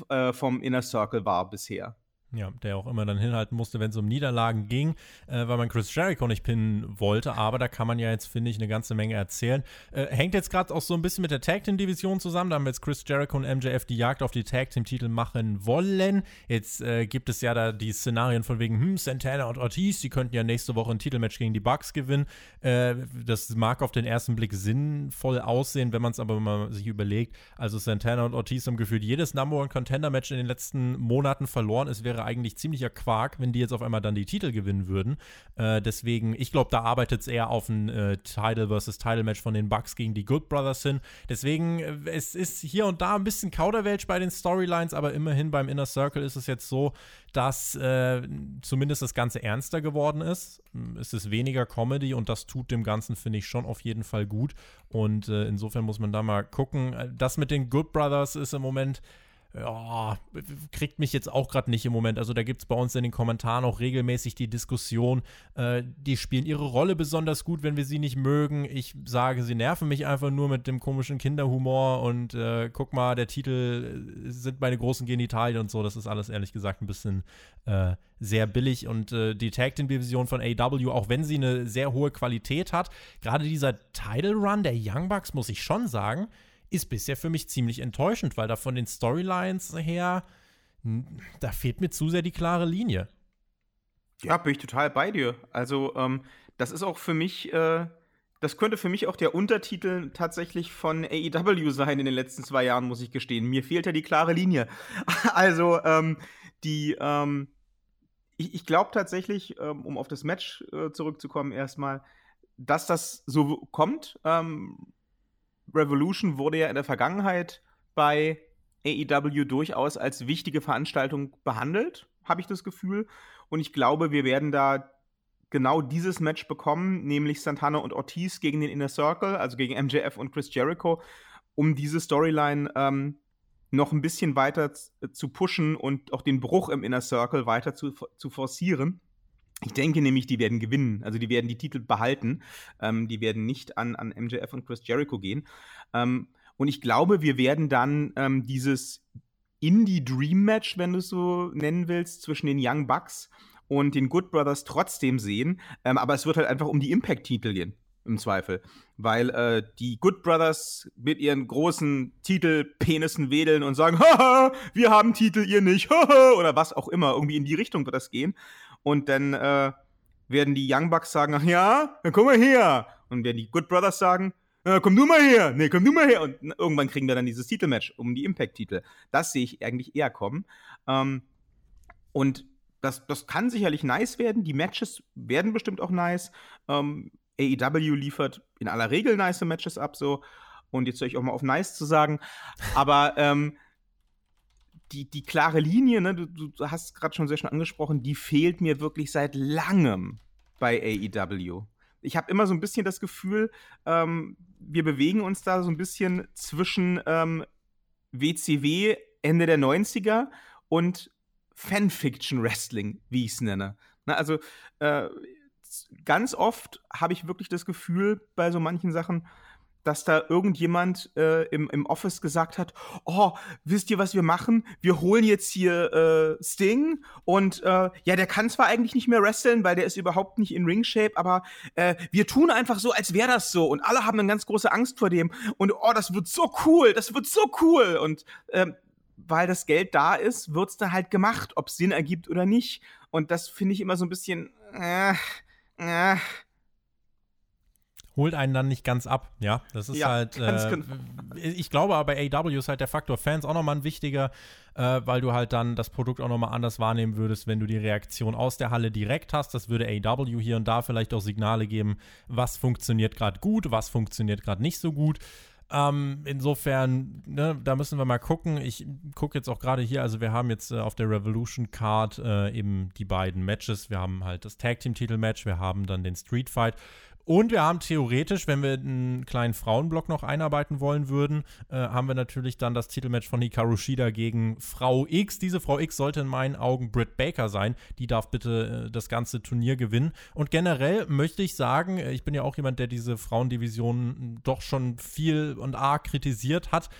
äh, vom Inner Circle war bisher. Ja, der auch immer dann hinhalten musste, wenn es um Niederlagen ging, äh, weil man Chris Jericho nicht pinnen wollte. Aber da kann man ja jetzt, finde ich, eine ganze Menge erzählen. Äh, hängt jetzt gerade auch so ein bisschen mit der Tag Team Division zusammen. Da haben jetzt Chris Jericho und MJF die Jagd auf die Tag Team Titel machen wollen. Jetzt äh, gibt es ja da die Szenarien von wegen, hm, Santana und Ortiz, die könnten ja nächste Woche ein Titelmatch gegen die Bucks gewinnen. Äh, das mag auf den ersten Blick sinnvoll aussehen, wenn man es aber mal sich überlegt. Also Santana und Ortiz haben gefühlt jedes Number One Contender Match in den letzten Monaten verloren. Es wäre eigentlich ziemlicher Quark, wenn die jetzt auf einmal dann die Titel gewinnen würden. Äh, deswegen, ich glaube, da arbeitet es eher auf ein äh, Title versus Title Match von den Bucks gegen die Good Brothers hin. Deswegen, äh, es ist hier und da ein bisschen Kauderwelsch bei den Storylines, aber immerhin beim Inner Circle ist es jetzt so, dass äh, zumindest das Ganze ernster geworden ist. Es ist weniger Comedy und das tut dem Ganzen, finde ich, schon auf jeden Fall gut. Und äh, insofern muss man da mal gucken. Das mit den Good Brothers ist im Moment ja, kriegt mich jetzt auch gerade nicht im Moment. Also da gibt es bei uns in den Kommentaren auch regelmäßig die Diskussion, äh, die spielen ihre Rolle besonders gut, wenn wir sie nicht mögen. Ich sage, sie nerven mich einfach nur mit dem komischen Kinderhumor und äh, guck mal, der Titel sind meine großen Genitalien und so. Das ist alles ehrlich gesagt ein bisschen äh, sehr billig und äh, die Tag Team Division von AW, auch wenn sie eine sehr hohe Qualität hat, gerade dieser Title Run der Young Bucks, muss ich schon sagen, ist bisher für mich ziemlich enttäuschend, weil da von den Storylines her, da fehlt mir zu sehr die klare Linie. Ja, bin ich total bei dir. Also, ähm, das ist auch für mich, äh, das könnte für mich auch der Untertitel tatsächlich von AEW sein in den letzten zwei Jahren, muss ich gestehen. Mir fehlt ja die klare Linie. also, ähm, die, ähm, ich, ich glaube tatsächlich, ähm, um auf das Match äh, zurückzukommen, erstmal, dass das so kommt. Ähm, Revolution wurde ja in der Vergangenheit bei AEW durchaus als wichtige Veranstaltung behandelt, habe ich das Gefühl. Und ich glaube, wir werden da genau dieses Match bekommen, nämlich Santana und Ortiz gegen den Inner Circle, also gegen MJF und Chris Jericho, um diese Storyline ähm, noch ein bisschen weiter zu pushen und auch den Bruch im Inner Circle weiter zu, zu forcieren. Ich denke nämlich, die werden gewinnen. Also die werden die Titel behalten. Ähm, die werden nicht an, an MJF und Chris Jericho gehen. Ähm, und ich glaube, wir werden dann ähm, dieses Indie-Dream-Match, wenn du es so nennen willst, zwischen den Young Bucks und den Good Brothers trotzdem sehen. Ähm, aber es wird halt einfach um die Impact-Titel gehen im Zweifel. Weil äh, die Good Brothers mit ihren großen Titelpenissen wedeln und sagen, haha, wir haben Titel, ihr nicht, haha, oder was auch immer. Irgendwie in die Richtung wird das gehen. Und dann äh, werden die Young Bucks sagen, ach ja, dann komm mal her. Und werden die Good Brothers sagen, komm du mal her, nee, komm du mal her. Und irgendwann kriegen wir dann dieses Titelmatch um die Impact-Titel. Das sehe ich eigentlich eher kommen. Ähm, und das, das kann sicherlich nice werden. Die Matches werden bestimmt auch nice. Ähm, AEW liefert in aller Regel nice Matches ab, so. Und jetzt soll ich auch mal auf nice zu sagen. Aber ähm, die, die klare Linie, ne, du, du hast gerade schon sehr schön angesprochen, die fehlt mir wirklich seit langem bei AEW. Ich habe immer so ein bisschen das Gefühl, ähm, wir bewegen uns da so ein bisschen zwischen ähm, WCW Ende der 90er und Fanfiction Wrestling, wie ich es nenne. Na, also äh, ganz oft habe ich wirklich das Gefühl bei so manchen Sachen, dass da irgendjemand äh, im, im Office gesagt hat, oh, wisst ihr, was wir machen? Wir holen jetzt hier äh, Sting und äh, ja, der kann zwar eigentlich nicht mehr wresteln, weil der ist überhaupt nicht in Ring-Shape, aber äh, wir tun einfach so, als wäre das so und alle haben eine ganz große Angst vor dem und oh, das wird so cool, das wird so cool und ähm, weil das Geld da ist, wird's dann halt gemacht, ob Sinn ergibt oder nicht und das finde ich immer so ein bisschen äh, äh, holt einen dann nicht ganz ab, ja. Das ist ja, halt, äh, genau. ich glaube aber bei AW ist halt der Faktor Fans auch nochmal ein wichtiger, äh, weil du halt dann das Produkt auch nochmal anders wahrnehmen würdest, wenn du die Reaktion aus der Halle direkt hast. Das würde AW hier und da vielleicht auch Signale geben, was funktioniert gerade gut, was funktioniert gerade nicht so gut. Ähm, insofern, ne, da müssen wir mal gucken. Ich gucke jetzt auch gerade hier, also wir haben jetzt äh, auf der Revolution Card äh, eben die beiden Matches. Wir haben halt das Tag Team Titel Match, wir haben dann den Street Fight und wir haben theoretisch, wenn wir einen kleinen Frauenblock noch einarbeiten wollen würden, äh, haben wir natürlich dann das Titelmatch von Hikaru Shida gegen Frau X. Diese Frau X sollte in meinen Augen Britt Baker sein. Die darf bitte äh, das ganze Turnier gewinnen. Und generell möchte ich sagen, äh, ich bin ja auch jemand, der diese Frauendivision doch schon viel und arg kritisiert hat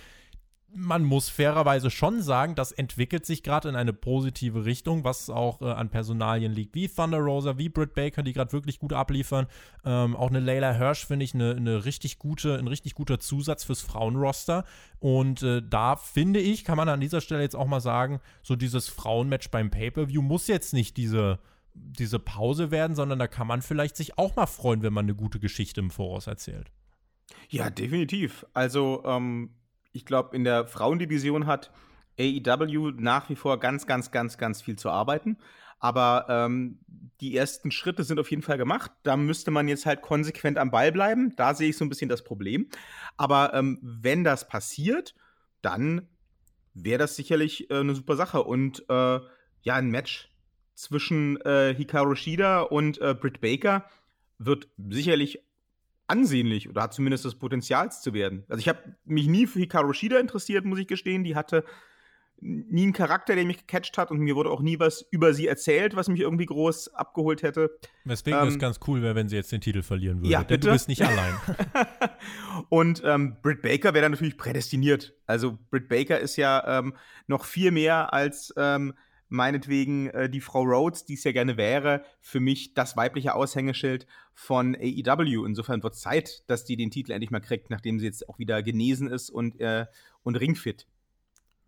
man muss fairerweise schon sagen, das entwickelt sich gerade in eine positive Richtung, was auch äh, an Personalien liegt, wie Thunder Rosa, wie Britt Baker, die gerade wirklich gut abliefern. Ähm, auch eine Layla Hirsch finde ich eine, eine richtig gute, ein richtig guter Zusatz fürs Frauenroster. Und äh, da finde ich, kann man an dieser Stelle jetzt auch mal sagen, so dieses Frauenmatch beim Pay-Per-View muss jetzt nicht diese diese Pause werden, sondern da kann man vielleicht sich auch mal freuen, wenn man eine gute Geschichte im Voraus erzählt. Ja, definitiv. Also ähm, ich glaube, in der Frauendivision hat AEW nach wie vor ganz, ganz, ganz, ganz viel zu arbeiten. Aber ähm, die ersten Schritte sind auf jeden Fall gemacht. Da müsste man jetzt halt konsequent am Ball bleiben. Da sehe ich so ein bisschen das Problem. Aber ähm, wenn das passiert, dann wäre das sicherlich äh, eine super Sache. Und äh, ja, ein Match zwischen äh, Hikaru Shida und äh, Britt Baker wird sicherlich ansehnlich oder hat zumindest das Potenzial zu werden. Also ich habe mich nie für Hikaru Shida interessiert, muss ich gestehen. Die hatte nie einen Charakter, der mich gecatcht hat und mir wurde auch nie was über sie erzählt, was mich irgendwie groß abgeholt hätte. Weswegen ähm, es ganz cool wäre, wenn sie jetzt den Titel verlieren würde. Ja, denn du bist nicht allein. und ähm, Britt Baker wäre dann natürlich prädestiniert. Also Britt Baker ist ja ähm, noch viel mehr als ähm, meinetwegen äh, die Frau Rhodes, die es ja gerne wäre, für mich das weibliche Aushängeschild von AEW. Insofern wird es Zeit, dass die den Titel endlich mal kriegt, nachdem sie jetzt auch wieder genesen ist und, äh, und ringfit.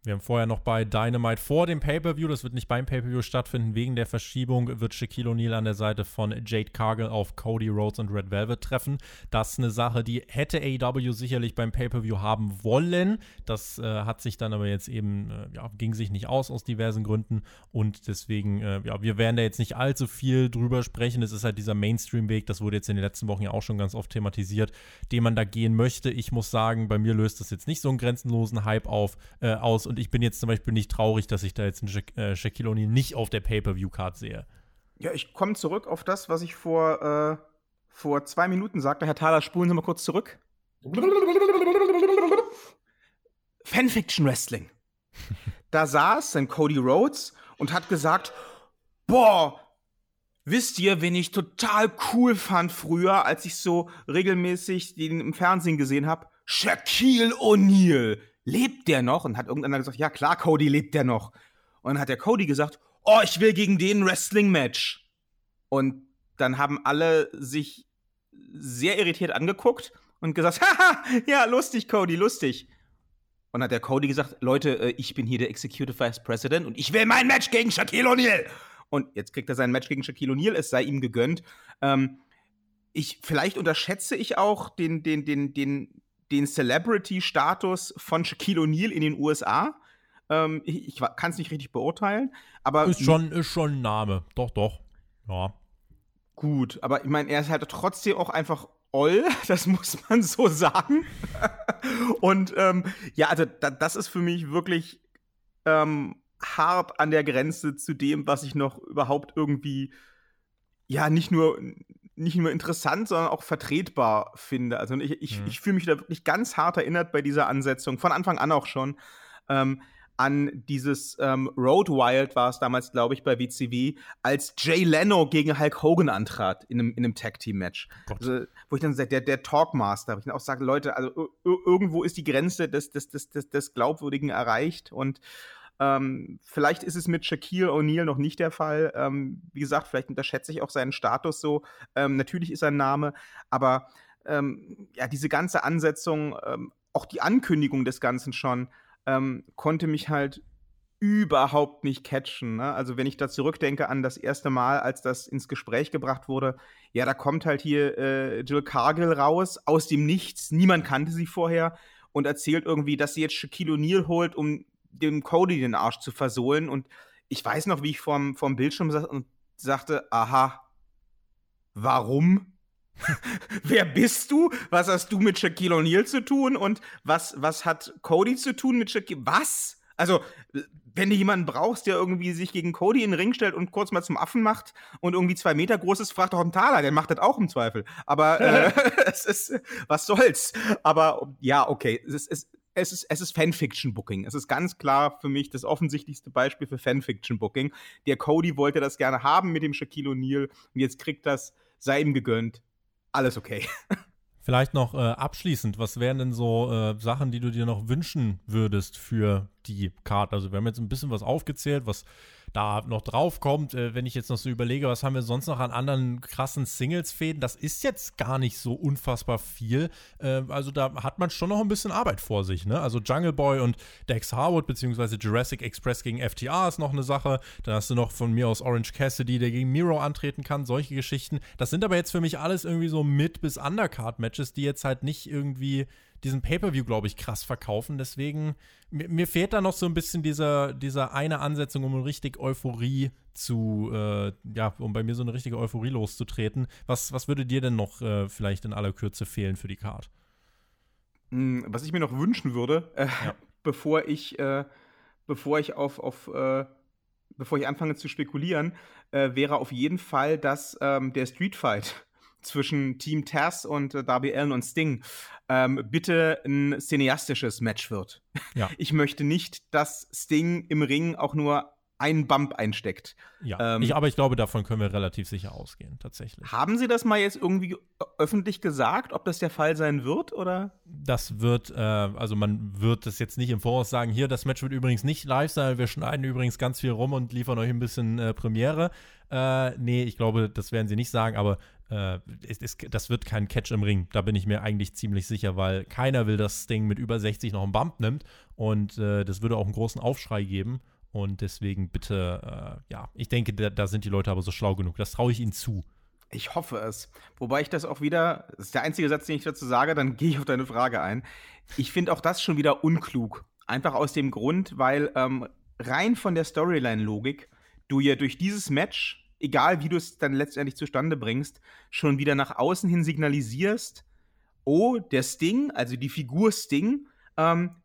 Wir haben vorher noch bei Dynamite vor dem Pay-Per-View, das wird nicht beim Pay-Per-View stattfinden, wegen der Verschiebung wird Shaquille O'Neal an der Seite von Jade Cargill auf Cody Rhodes und Red Velvet treffen. Das ist eine Sache, die hätte AEW sicherlich beim Pay-Per-View haben wollen. Das äh, hat sich dann aber jetzt eben, äh, ja, ging sich nicht aus aus diversen Gründen und deswegen, äh, ja, wir werden da jetzt nicht allzu viel drüber sprechen. Es ist halt dieser Mainstream-Weg, das wurde jetzt in den letzten Wochen ja auch schon ganz oft thematisiert, den man da gehen möchte. Ich muss sagen, bei mir löst das jetzt nicht so einen grenzenlosen Hype auf, äh, aus und und ich bin jetzt zum Beispiel nicht traurig, dass ich da jetzt einen Sha äh, Shaquille O'Neal nicht auf der Pay-Per-View-Card sehe. Ja, ich komme zurück auf das, was ich vor, äh, vor zwei Minuten sagte. Herr Thaler, spulen Sie mal kurz zurück. Fanfiction Wrestling. da saß dann Cody Rhodes und hat gesagt, boah, wisst ihr, wen ich total cool fand früher, als ich so regelmäßig den im Fernsehen gesehen habe? Shaquille O'Neal lebt der noch? Und hat irgendeiner gesagt, ja klar, Cody lebt der noch. Und dann hat der Cody gesagt, oh, ich will gegen den Wrestling-Match. Und dann haben alle sich sehr irritiert angeguckt und gesagt, haha, ja, lustig, Cody, lustig. Und hat der Cody gesagt, Leute, äh, ich bin hier der Executive Vice President und ich will mein Match gegen Shaquille O'Neal. Und jetzt kriegt er sein Match gegen Shaquille O'Neal, es sei ihm gegönnt. Ähm, ich, vielleicht unterschätze ich auch den, den, den, den, den Celebrity-Status von Shaquille O'Neal in den USA. Ähm, ich, ich kann es nicht richtig beurteilen, aber. Ist schon, ist schon ein Name. Doch, doch. Ja. Gut, aber ich meine, er ist halt trotzdem auch einfach Oll, das muss man so sagen. Und ähm, ja, also da, das ist für mich wirklich ähm, hart an der Grenze zu dem, was ich noch überhaupt irgendwie, ja, nicht nur nicht nur interessant, sondern auch vertretbar finde. Also ich, ich, mhm. ich fühle mich da wirklich ganz hart erinnert bei dieser Ansetzung, von Anfang an auch schon, ähm, an dieses ähm, Road Wild war es damals, glaube ich, bei WCW, als Jay Leno gegen Hulk Hogan antrat in einem, in einem Tag-Team-Match. Also, wo ich dann sage, der, der Talkmaster, wo ich dann auch sage, Leute, also irgendwo ist die Grenze des, des, des, des, des Glaubwürdigen erreicht und ähm, vielleicht ist es mit Shaquille O'Neal noch nicht der Fall. Ähm, wie gesagt, vielleicht unterschätze ich auch seinen Status so. Ähm, natürlich ist er ein Name, aber ähm, ja, diese ganze Ansetzung, ähm, auch die Ankündigung des Ganzen schon, ähm, konnte mich halt überhaupt nicht catchen. Ne? Also wenn ich da zurückdenke an das erste Mal, als das ins Gespräch gebracht wurde, ja, da kommt halt hier äh, Jill Cargill raus, aus dem Nichts, niemand kannte sie vorher und erzählt irgendwie, dass sie jetzt Shaquille O'Neal holt, um dem Cody den Arsch zu versohlen. Und ich weiß noch, wie ich vorm, vorm Bildschirm saß und sagte, aha, warum? Wer bist du? Was hast du mit Shaquille O'Neal zu tun? Und was, was hat Cody zu tun mit Shaquille? Was? Also, wenn du jemanden brauchst, der irgendwie sich gegen Cody in den Ring stellt und kurz mal zum Affen macht und irgendwie zwei Meter groß ist, fragt doch einen Taler, der macht das auch im Zweifel. Aber äh, es ist, was soll's? Aber ja, okay, es ist, es, ist, es ist Fanfiction-Booking. Es ist ganz klar für mich das offensichtlichste Beispiel für Fanfiction-Booking. Der Cody wollte das gerne haben mit dem Shaquille O'Neal und jetzt kriegt das, sei ihm gegönnt. Alles okay. Vielleicht noch äh, abschließend, was wären denn so äh, Sachen, die du dir noch wünschen würdest für die Karte? Also wir haben jetzt ein bisschen was aufgezählt, was da noch drauf kommt. Äh, wenn ich jetzt noch so überlege, was haben wir sonst noch an anderen krassen Singles-Fäden, das ist jetzt gar nicht so unfassbar viel. Äh, also da hat man schon noch ein bisschen Arbeit vor sich. Ne? Also Jungle Boy und Dex Harwood beziehungsweise Jurassic Express gegen FTR ist noch eine Sache. Dann hast du noch von mir aus Orange Cassidy, der gegen Miro antreten kann. Solche Geschichten. Das sind aber jetzt für mich alles irgendwie so Mid- bis Undercard-Matches, die jetzt halt nicht irgendwie diesen Pay-Per-View, glaube ich, krass verkaufen. Deswegen, mir, mir, fehlt da noch so ein bisschen dieser, dieser eine Ansetzung, um richtig Euphorie zu, äh, ja, um bei mir so eine richtige Euphorie loszutreten. Was, was würde dir denn noch äh, vielleicht in aller Kürze fehlen für die Card? Hm, was ich mir noch wünschen würde, äh, ja. bevor ich, äh, bevor ich auf, auf äh, bevor ich anfange zu spekulieren, äh, wäre auf jeden Fall, dass ähm, der Street Fight zwischen Team Taz und äh, Darby Allen und Sting ähm, bitte ein cineastisches Match wird. Ja. Ich möchte nicht, dass Sting im Ring auch nur einen Bump einsteckt. Ja, ähm, ich, aber ich glaube, davon können wir relativ sicher ausgehen, tatsächlich. Haben Sie das mal jetzt irgendwie öffentlich gesagt, ob das der Fall sein wird, oder? Das wird, äh, also man wird das jetzt nicht im Voraus sagen, hier, das Match wird übrigens nicht live sein, wir schneiden übrigens ganz viel rum und liefern euch ein bisschen äh, Premiere. Äh, nee, ich glaube, das werden sie nicht sagen, aber äh, es, es, das wird kein Catch im Ring. Da bin ich mir eigentlich ziemlich sicher, weil keiner will, dass Sting mit über 60 noch einen Bump nimmt. Und äh, das würde auch einen großen Aufschrei geben. Und deswegen bitte, äh, ja, ich denke, da, da, sind die Leute aber so schlau genug. Das traue ich ihnen zu. Ich hoffe es. Wobei ich das auch wieder, das ist der einzige Satz, den ich dazu sage, dann gehe ich auf deine Frage ein. Ich finde auch das schon wieder unklug. Einfach aus dem Grund, weil ähm, rein von der Storyline-Logik du ja durch dieses Match egal wie du es dann letztendlich zustande bringst, schon wieder nach außen hin signalisierst, oh, der Sting, also die Figur Sting, ähm,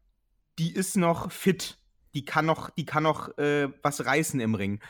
die ist noch fit, die kann noch, die kann noch äh, was reißen im Ring.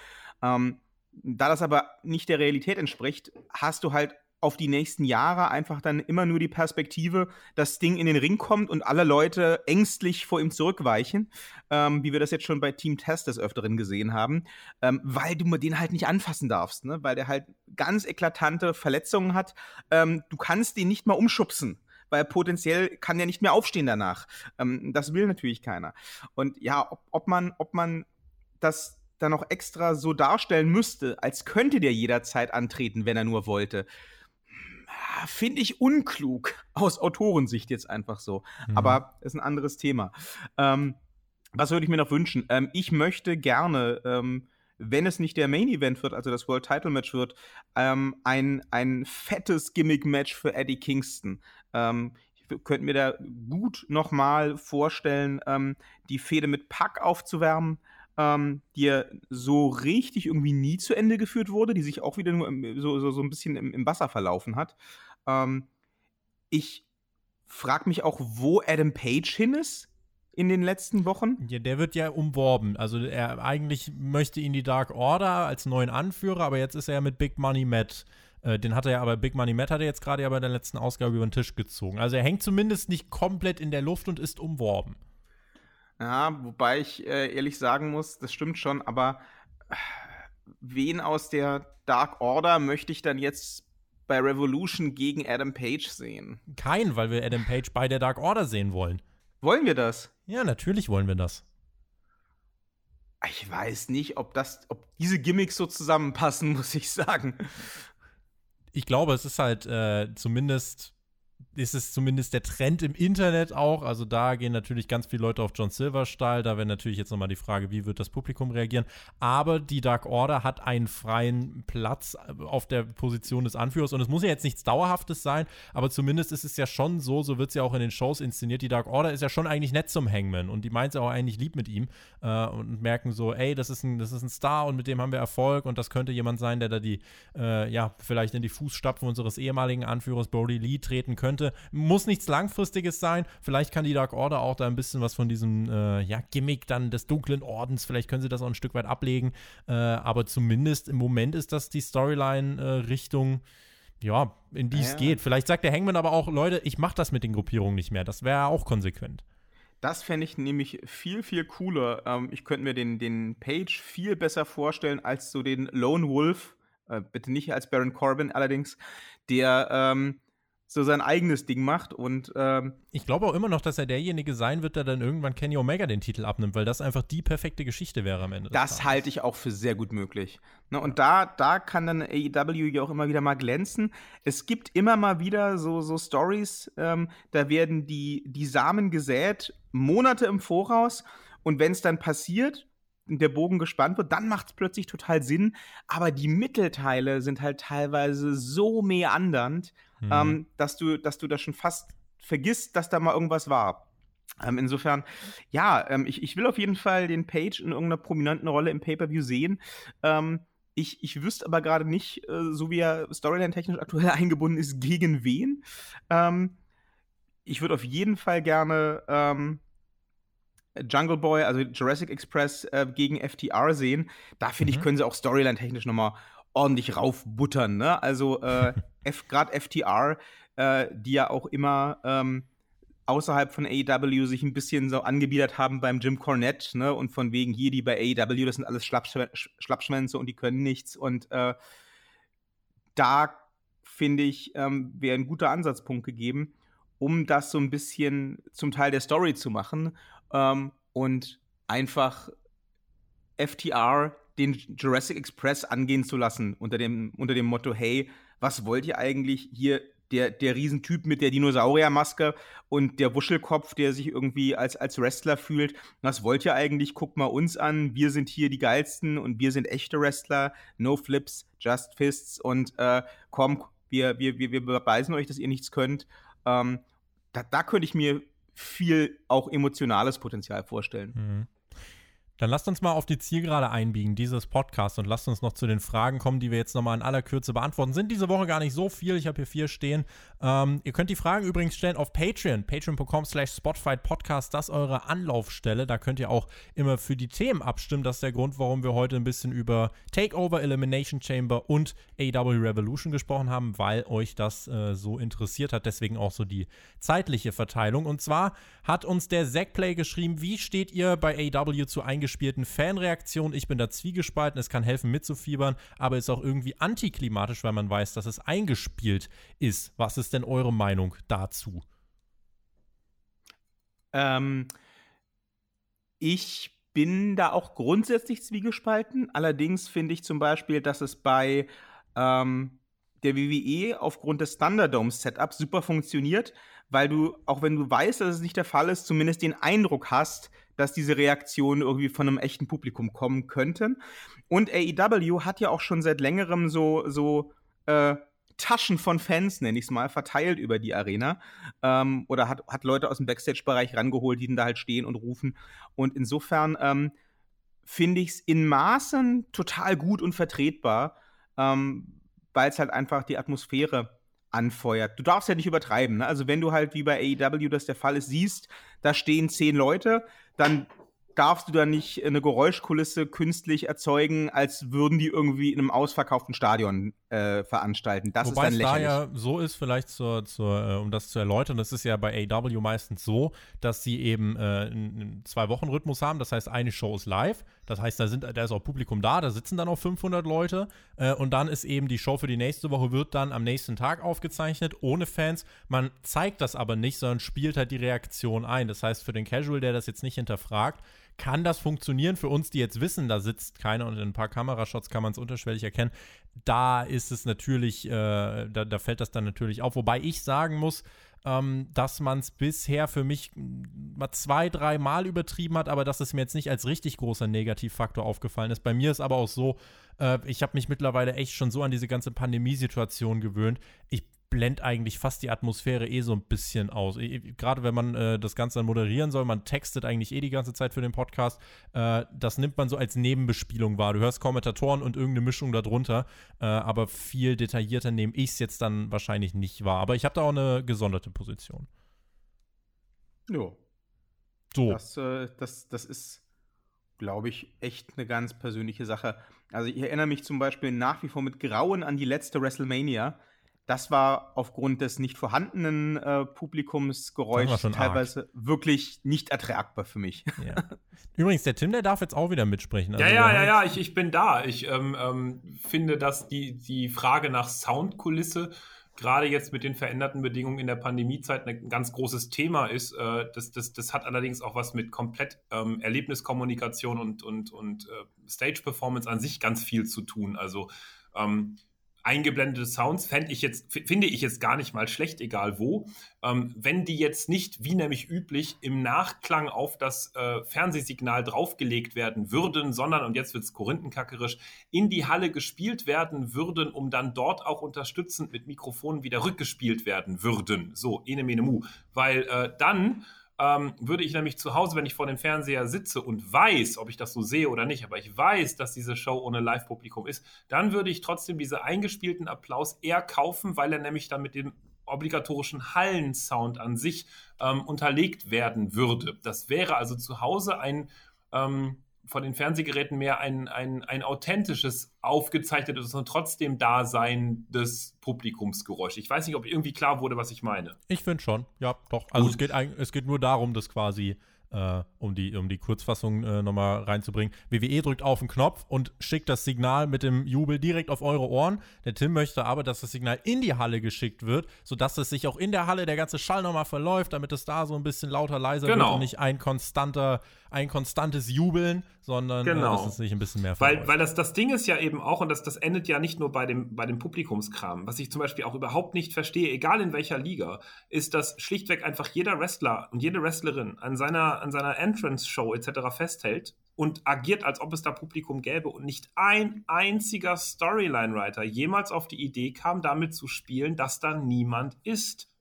Ähm, da das aber nicht der Realität entspricht, hast du halt auf die nächsten Jahre einfach dann immer nur die Perspektive, dass Ding in den Ring kommt und alle Leute ängstlich vor ihm zurückweichen, ähm, wie wir das jetzt schon bei Team Test des Öfteren gesehen haben, ähm, weil du den halt nicht anfassen darfst, ne? weil der halt ganz eklatante Verletzungen hat. Ähm, du kannst den nicht mal umschubsen weil potenziell kann der nicht mehr aufstehen danach. Ähm, das will natürlich keiner. Und ja, ob, ob, man, ob man das dann noch extra so darstellen müsste, als könnte der jederzeit antreten, wenn er nur wollte finde ich unklug aus Autorensicht jetzt einfach so. Mhm. Aber ist ein anderes Thema. Ähm, was würde ich mir noch wünschen? Ähm, ich möchte gerne, ähm, wenn es nicht der Main Event wird, also das World Title Match wird, ähm, ein, ein fettes Gimmick-Match für Eddie Kingston. Ähm, ich könnte mir da gut nochmal vorstellen, ähm, die Fehde mit Pack aufzuwärmen ähm, die ja so richtig irgendwie nie zu Ende geführt wurde, die sich auch wieder nur im, so, so, so ein bisschen im, im Wasser verlaufen hat. Ähm, ich frage mich auch, wo Adam Page hin ist in den letzten Wochen. Ja, der wird ja umworben. Also er eigentlich möchte ihn die Dark Order als neuen Anführer, aber jetzt ist er ja mit Big Money Matt. Äh, den hat er ja, aber Big Money Matt hat er jetzt gerade ja bei der letzten Ausgabe über den Tisch gezogen. Also er hängt zumindest nicht komplett in der Luft und ist umworben. Ja, wobei ich äh, ehrlich sagen muss, das stimmt schon, aber äh, wen aus der Dark Order möchte ich dann jetzt bei Revolution gegen Adam Page sehen? Kein, weil wir Adam Page bei der Dark Order sehen wollen. Wollen wir das? Ja, natürlich wollen wir das. Ich weiß nicht, ob das, ob diese Gimmicks so zusammenpassen, muss ich sagen. Ich glaube, es ist halt äh, zumindest ist es zumindest der Trend im Internet auch. Also da gehen natürlich ganz viele Leute auf John Silver steil. Da wäre natürlich jetzt nochmal die Frage, wie wird das Publikum reagieren. Aber die Dark Order hat einen freien Platz auf der Position des Anführers. Und es muss ja jetzt nichts Dauerhaftes sein, aber zumindest ist es ja schon so, so wird es ja auch in den Shows inszeniert. Die Dark Order ist ja schon eigentlich nett zum Hangman und die meint es auch eigentlich lieb mit ihm äh, und merken so, ey, das ist, ein, das ist ein Star und mit dem haben wir Erfolg und das könnte jemand sein, der da die, äh, ja, vielleicht in die Fußstapfen unseres ehemaligen Anführers Brody Lee treten könnte könnte. Muss nichts Langfristiges sein. Vielleicht kann die Dark Order auch da ein bisschen was von diesem äh, ja, Gimmick dann des dunklen Ordens, vielleicht können sie das auch ein Stück weit ablegen. Äh, aber zumindest im Moment ist das die Storyline-Richtung. Äh, ja, in die es ja. geht. Vielleicht sagt der Hangman aber auch, Leute, ich mache das mit den Gruppierungen nicht mehr. Das wäre auch konsequent. Das fände ich nämlich viel, viel cooler. Ähm, ich könnte mir den, den Page viel besser vorstellen als so den Lone Wolf. Äh, bitte nicht als Baron Corbin allerdings, der ähm, so sein eigenes Ding macht und ähm, ich glaube auch immer noch, dass er derjenige sein wird, der dann irgendwann Kenny Omega den Titel abnimmt, weil das einfach die perfekte Geschichte wäre am Ende. Das halte ich auch für sehr gut möglich. Ne, und da, da kann dann AEW ja auch immer wieder mal glänzen. Es gibt immer mal wieder so, so Stories, ähm, da werden die, die Samen gesät, Monate im Voraus. Und wenn es dann passiert, der Bogen gespannt wird, dann macht es plötzlich total Sinn. Aber die Mittelteile sind halt teilweise so meandernd, mhm. ähm, dass, du, dass du da schon fast vergisst, dass da mal irgendwas war. Ähm, insofern, ja, ähm, ich, ich will auf jeden Fall den Page in irgendeiner prominenten Rolle im Pay-Per-View sehen. Ähm, ich, ich wüsste aber gerade nicht, äh, so wie er Storyline-technisch aktuell eingebunden ist, gegen wen. Ähm, ich würde auf jeden Fall gerne ähm, Jungle Boy, also Jurassic Express äh, gegen FTR sehen. Da finde mhm. ich, können sie auch Storyline-technisch nochmal ordentlich raufbuttern. Ne? Also äh, gerade FTR, äh, die ja auch immer ähm, außerhalb von AEW sich ein bisschen so angebiedert haben beim Jim Cornette, ne? Und von wegen hier, die bei AEW, das sind alles Schlappschwä Schlappschwänze und die können nichts. Und äh, da finde ich, ähm, wäre ein guter Ansatzpunkt gegeben, um das so ein bisschen zum Teil der Story zu machen ähm, und einfach FTR den Jurassic Express angehen zu lassen unter dem, unter dem Motto, hey, was wollt ihr eigentlich hier? Der, der Riesentyp mit der Dinosauriermaske und der Wuschelkopf, der sich irgendwie als, als Wrestler fühlt. Was wollt ihr eigentlich? Guckt mal uns an. Wir sind hier die geilsten und wir sind echte Wrestler. No Flips, Just Fists und äh, komm, wir, wir, wir, wir beweisen euch, dass ihr nichts könnt. Ähm, da, da könnte ich mir viel auch emotionales Potenzial vorstellen. Mhm. Dann lasst uns mal auf die Zielgerade einbiegen, dieses Podcast, und lasst uns noch zu den Fragen kommen, die wir jetzt nochmal in aller Kürze beantworten. Sind diese Woche gar nicht so viel, ich habe hier vier stehen. Ähm, ihr könnt die Fragen übrigens stellen auf Patreon, patreon.com slash Podcast, das ist eure Anlaufstelle. Da könnt ihr auch immer für die Themen abstimmen. Das ist der Grund, warum wir heute ein bisschen über Takeover, Elimination Chamber und AW Revolution gesprochen haben, weil euch das äh, so interessiert hat. Deswegen auch so die zeitliche Verteilung. Und zwar hat uns der Zackplay geschrieben, wie steht ihr bei AW zu eingeschränkten eingespielten Fanreaktionen. Ich bin da zwiegespalten. Es kann helfen mitzufiebern, aber ist auch irgendwie antiklimatisch, weil man weiß, dass es eingespielt ist. Was ist denn eure Meinung dazu? Ähm, ich bin da auch grundsätzlich zwiegespalten. Allerdings finde ich zum Beispiel, dass es bei ähm, der WWE aufgrund des Thunderdome-Setups super funktioniert, weil du, auch wenn du weißt, dass es nicht der Fall ist, zumindest den Eindruck hast, dass diese Reaktionen irgendwie von einem echten Publikum kommen könnten. Und AEW hat ja auch schon seit längerem so, so äh, Taschen von Fans, nenne ich es mal, verteilt über die Arena. Ähm, oder hat, hat Leute aus dem Backstage-Bereich rangeholt, die dann da halt stehen und rufen. Und insofern ähm, finde ich es in Maßen total gut und vertretbar, ähm, weil es halt einfach die Atmosphäre anfeuert. Du darfst ja nicht übertreiben. Ne? Also wenn du halt wie bei AEW das der Fall ist, siehst, da stehen zehn Leute, dann darfst du da nicht eine Geräuschkulisse künstlich erzeugen, als würden die irgendwie in einem ausverkauften Stadion äh, veranstalten. Das Wobei ist dann lächerlich. es da ja so ist, vielleicht zur, zur, äh, um das zu erläutern, das ist ja bei AW meistens so, dass sie eben äh, einen Zwei-Wochen-Rhythmus haben. Das heißt, eine Show ist live. Das heißt, da, sind, da ist auch Publikum da, da sitzen dann auch 500 Leute. Äh, und dann ist eben die Show für die nächste Woche, wird dann am nächsten Tag aufgezeichnet, ohne Fans. Man zeigt das aber nicht, sondern spielt halt die Reaktion ein. Das heißt, für den Casual, der das jetzt nicht hinterfragt, kann das funktionieren für uns, die jetzt wissen, da sitzt keiner und in ein paar Kamerashots kann man es unterschwellig erkennen. Da ist es natürlich, äh, da, da fällt das dann natürlich auf. Wobei ich sagen muss, ähm, dass man es bisher für mich mal zwei, drei Mal übertrieben hat, aber dass es mir jetzt nicht als richtig großer Negativfaktor aufgefallen ist. Bei mir ist aber auch so, äh, ich habe mich mittlerweile echt schon so an diese ganze Pandemiesituation gewöhnt. Ich blend eigentlich fast die Atmosphäre eh so ein bisschen aus. Gerade wenn man äh, das Ganze dann moderieren soll, man textet eigentlich eh die ganze Zeit für den Podcast. Äh, das nimmt man so als Nebenbespielung wahr. Du hörst Kommentatoren und irgendeine Mischung darunter, äh, aber viel detaillierter nehme ich es jetzt dann wahrscheinlich nicht wahr. Aber ich habe da auch eine gesonderte Position. Ja. So. Das, äh, das, das ist, glaube ich, echt eine ganz persönliche Sache. Also ich erinnere mich zum Beispiel nach wie vor mit Grauen an die letzte WrestleMania das war aufgrund des nicht vorhandenen äh, Publikumsgeräuschs teilweise arg. wirklich nicht ertragbar für mich. Ja. Übrigens, der Tim, der darf jetzt auch wieder mitsprechen. Also ja, ja, ja, ja, ich, ich bin da. Ich ähm, ähm, finde, dass die, die Frage nach Soundkulisse gerade jetzt mit den veränderten Bedingungen in der Pandemiezeit ein ganz großes Thema ist. Äh, das, das, das hat allerdings auch was mit komplett ähm, Erlebniskommunikation und, und, und äh, Stage-Performance an sich ganz viel zu tun. Also ähm, eingeblendete Sounds fände ich jetzt, finde ich jetzt gar nicht mal schlecht, egal wo. Ähm, wenn die jetzt nicht, wie nämlich üblich, im Nachklang auf das äh, Fernsehsignal draufgelegt werden würden, sondern, und jetzt wird es korinthenkackerisch, in die Halle gespielt werden würden, um dann dort auch unterstützend mit Mikrofonen wieder rückgespielt werden würden. So, ene mene mu. Weil äh, dann ähm, würde ich nämlich zu Hause, wenn ich vor dem Fernseher sitze und weiß, ob ich das so sehe oder nicht, aber ich weiß, dass diese Show ohne Live-Publikum ist, dann würde ich trotzdem diese eingespielten Applaus eher kaufen, weil er nämlich dann mit dem obligatorischen Hallensound an sich ähm, unterlegt werden würde. Das wäre also zu Hause ein ähm, von den Fernsehgeräten mehr ein, ein, ein authentisches, aufgezeichnetes und trotzdem Dasein des Publikumsgeräusch. Ich weiß nicht, ob irgendwie klar wurde, was ich meine. Ich finde schon, ja, doch. Also es geht, es geht nur darum, dass quasi äh, um, die, um die Kurzfassung äh, nochmal reinzubringen. WWE drückt auf den Knopf und schickt das Signal mit dem Jubel direkt auf eure Ohren. Der Tim möchte aber, dass das Signal in die Halle geschickt wird, sodass es sich auch in der Halle der ganze Schall nochmal verläuft, damit es da so ein bisschen lauter, leiser genau. wird und nicht ein konstanter, ein konstantes Jubeln, sondern äh, genau. äh, dass es sich ein bisschen mehr. Weil, weil das, das Ding ist ja eben auch, und das, das endet ja nicht nur bei dem, bei dem Publikumskram, was ich zum Beispiel auch überhaupt nicht verstehe, egal in welcher Liga, ist, dass schlichtweg einfach jeder Wrestler und jede Wrestlerin an seiner, an seiner Entrance-Show etc. festhält und agiert, als ob es da Publikum gäbe und nicht ein einziger Storyline-Writer jemals auf die Idee kam, damit zu spielen, dass da niemand ist.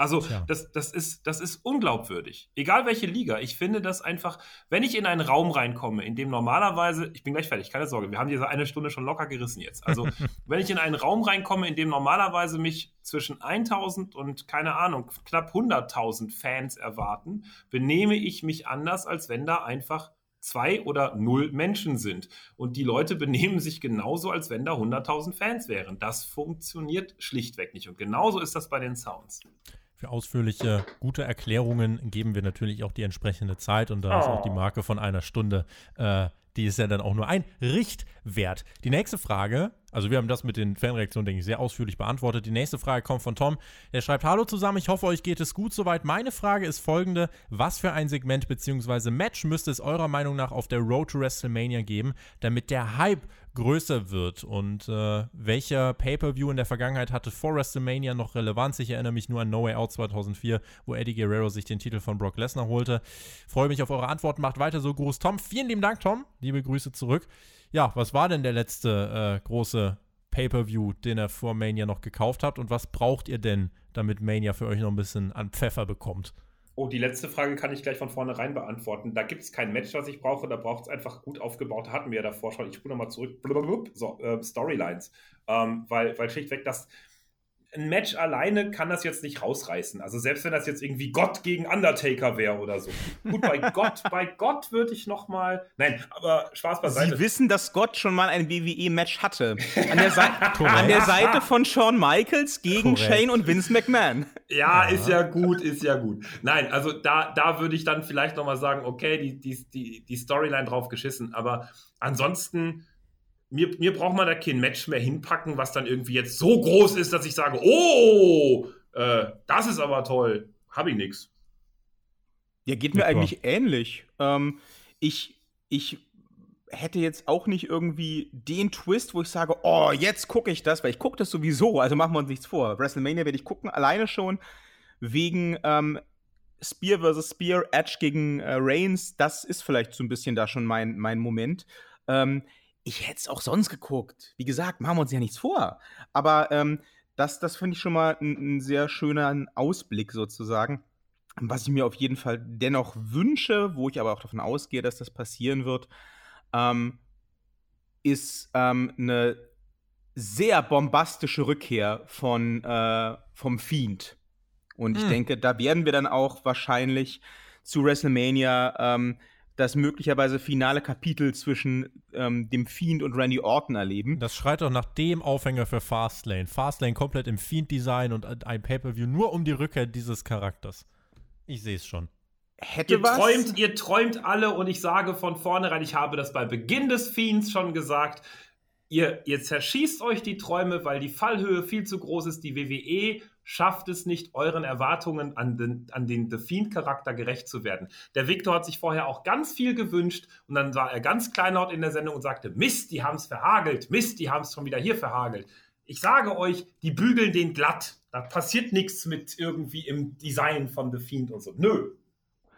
Also das, das, ist, das ist unglaubwürdig. Egal welche Liga. Ich finde das einfach, wenn ich in einen Raum reinkomme, in dem normalerweise, ich bin gleich fertig, keine Sorge, wir haben diese eine Stunde schon locker gerissen jetzt. Also wenn ich in einen Raum reinkomme, in dem normalerweise mich zwischen 1000 und keine Ahnung, knapp 100.000 Fans erwarten, benehme ich mich anders, als wenn da einfach zwei oder null Menschen sind. Und die Leute benehmen sich genauso, als wenn da 100.000 Fans wären. Das funktioniert schlichtweg nicht. Und genauso ist das bei den Sounds. Für ausführliche, gute Erklärungen geben wir natürlich auch die entsprechende Zeit und da oh. ist auch die oh. Marke von einer Stunde, äh, die ist ja dann auch nur ein Richtwert. Die nächste Frage also wir haben das mit den Fanreaktionen, denke ich, sehr ausführlich beantwortet. Die nächste Frage kommt von Tom. Er schreibt, hallo zusammen, ich hoffe, euch geht es gut soweit. Meine Frage ist folgende. Was für ein Segment bzw. Match müsste es eurer Meinung nach auf der Road to WrestleMania geben, damit der Hype größer wird? Und äh, welcher Pay-Per-View in der Vergangenheit hatte vor WrestleMania noch Relevanz? Ich erinnere mich nur an No Way Out 2004, wo Eddie Guerrero sich den Titel von Brock Lesnar holte. Freue mich auf eure Antwort. Macht weiter so. Gruß Tom. Vielen lieben Dank, Tom. Liebe Grüße zurück. Ja, was war denn der letzte äh, große Pay-per-View, den ihr vor Mania noch gekauft habt? Und was braucht ihr denn, damit Mania für euch noch ein bisschen an Pfeffer bekommt? Oh, die letzte Frage kann ich gleich von vornherein beantworten. Da gibt es kein Match, was ich brauche. Da braucht es einfach gut aufgebaut. Hatten wir ja davor schon. Ich spule nochmal zurück. So, äh, Storylines. Ähm, weil, weil schlichtweg das, ein Match alleine kann das jetzt nicht rausreißen. Also selbst wenn das jetzt irgendwie Gott gegen Undertaker wäre oder so. Gut, bei Gott, bei Gott würde ich noch mal. Nein, aber Spaß beiseite. Sie wissen, dass Gott schon mal ein WWE-Match hatte. An der, an der, Seite von Shawn Michaels gegen Korrekt. Shane und Vince McMahon. Ja, ja, ist ja gut, ist ja gut. Nein, also da, da würde ich dann vielleicht noch mal sagen, okay, die, die, die, die Storyline drauf geschissen. Aber ansonsten mir, mir braucht man da kein Match mehr hinpacken, was dann irgendwie jetzt so groß ist, dass ich sage, oh, äh, das ist aber toll. Hab ich nix. Ja, geht mir Super. eigentlich ähnlich. Ähm, ich, ich hätte jetzt auch nicht irgendwie den Twist, wo ich sage, oh, jetzt gucke ich das, weil ich gucke das sowieso, also machen wir uns nichts vor. WrestleMania werde ich gucken, alleine schon wegen ähm, Spear vs. Spear, Edge gegen äh, Reigns, das ist vielleicht so ein bisschen da schon mein, mein Moment. Ähm, ich hätte es auch sonst geguckt. Wie gesagt, machen wir uns ja nichts vor. Aber ähm, das, das finde ich schon mal ein sehr schöner Ausblick sozusagen. Was ich mir auf jeden Fall dennoch wünsche, wo ich aber auch davon ausgehe, dass das passieren wird, ähm, ist ähm, eine sehr bombastische Rückkehr von, äh, vom Fiend. Und ich hm. denke, da werden wir dann auch wahrscheinlich zu WrestleMania ähm, das möglicherweise finale Kapitel zwischen ähm, dem Fiend und Randy Orton erleben. Das schreit doch nach dem Aufhänger für Fastlane. Fastlane komplett im Fiend-Design und ein Pay-Per-View nur um die Rückkehr dieses Charakters. Ich sehe es schon. Hätte ihr was? träumt, ihr träumt alle und ich sage von vornherein, ich habe das bei Beginn des Fiends schon gesagt. Ihr, ihr zerschießt euch die Träume, weil die Fallhöhe viel zu groß ist. Die WWE schafft es nicht, euren Erwartungen an den, an den The Fiend-Charakter gerecht zu werden. Der Victor hat sich vorher auch ganz viel gewünscht und dann war er ganz kleinlaut in der Sendung und sagte, Mist, die haben es verhagelt, Mist, die haben es schon wieder hier verhagelt. Ich sage euch, die bügeln den glatt. Da passiert nichts mit irgendwie im Design von The Fiend und so. Nö,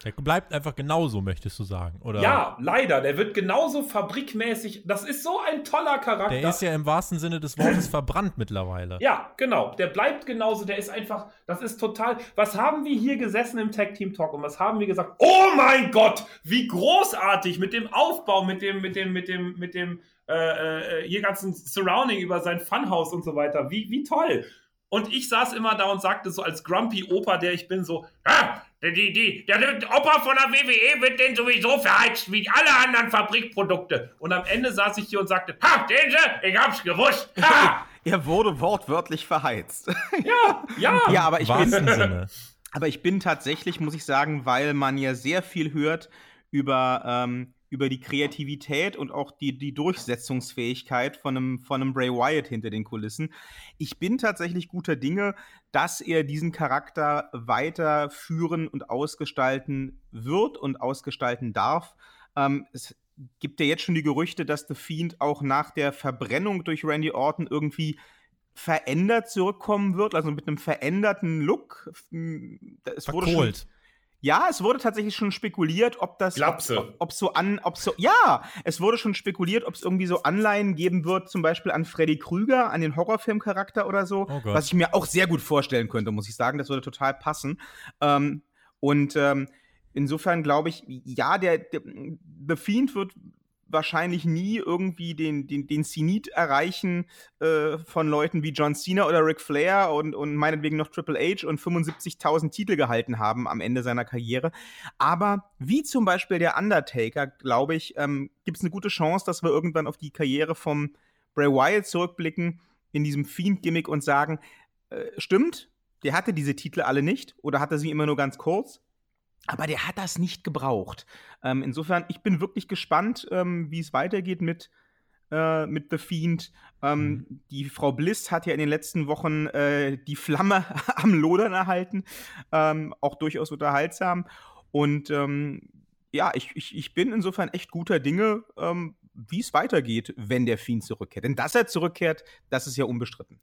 der bleibt einfach genauso, möchtest du sagen, oder? Ja, leider. Der wird genauso fabrikmäßig. Das ist so ein toller Charakter. Der ist ja im wahrsten Sinne des Wortes verbrannt mittlerweile. Ja, genau. Der bleibt genauso. Der ist einfach, das ist total. Was haben wir hier gesessen im Tag Team Talk und was haben wir gesagt? Oh mein Gott, wie großartig mit dem Aufbau, mit dem, mit dem, mit dem, mit dem, äh, äh, hier ganzen Surrounding über sein Funhouse und so weiter. Wie, wie toll. Und ich saß immer da und sagte so als Grumpy Opa, der ich bin, so, ah, die, die, der, der Opa von der WWE wird den sowieso verheizt, wie alle anderen Fabrikprodukte. Und am Ende saß ich hier und sagte, ha, den Sie, ich hab's gewusst. Ha! er wurde wortwörtlich verheizt. Ja, ja. Ja, aber ich bin, Sinne. aber ich bin tatsächlich, muss ich sagen, weil man ja sehr viel hört über ähm, über die Kreativität und auch die, die Durchsetzungsfähigkeit von einem, von einem Bray Wyatt hinter den Kulissen. Ich bin tatsächlich guter Dinge, dass er diesen Charakter weiterführen und ausgestalten wird und ausgestalten darf. Ähm, es gibt ja jetzt schon die Gerüchte, dass The Fiend auch nach der Verbrennung durch Randy Orton irgendwie verändert zurückkommen wird, also mit einem veränderten Look. Es wurde schon, ja, es wurde tatsächlich schon spekuliert, ob das, Glapse. ob, ob so an, ob so, ja, es wurde schon spekuliert, ob es irgendwie so Anleihen geben wird, zum Beispiel an Freddy Krüger, an den Horrorfilmcharakter oder so, oh was ich mir auch sehr gut vorstellen könnte, muss ich sagen, das würde total passen. Ähm, und ähm, insofern glaube ich, ja, der, der The Fiend wird wahrscheinlich nie irgendwie den, den, den Zenit erreichen äh, von Leuten wie John Cena oder Ric Flair und, und meinetwegen noch Triple H und 75.000 Titel gehalten haben am Ende seiner Karriere. Aber wie zum Beispiel der Undertaker, glaube ich, ähm, gibt es eine gute Chance, dass wir irgendwann auf die Karriere vom Bray Wyatt zurückblicken in diesem Fiend-Gimmick und sagen, äh, stimmt, der hatte diese Titel alle nicht oder hatte sie immer nur ganz kurz. Aber der hat das nicht gebraucht. Ähm, insofern, ich bin wirklich gespannt, ähm, wie es weitergeht mit, äh, mit The Fiend. Ähm, mhm. Die Frau Bliss hat ja in den letzten Wochen äh, die Flamme am Lodern erhalten. Ähm, auch durchaus unterhaltsam. Und ähm, ja, ich, ich, ich bin insofern echt guter Dinge, ähm, wie es weitergeht, wenn der Fiend zurückkehrt. Denn dass er zurückkehrt, das ist ja unbestritten.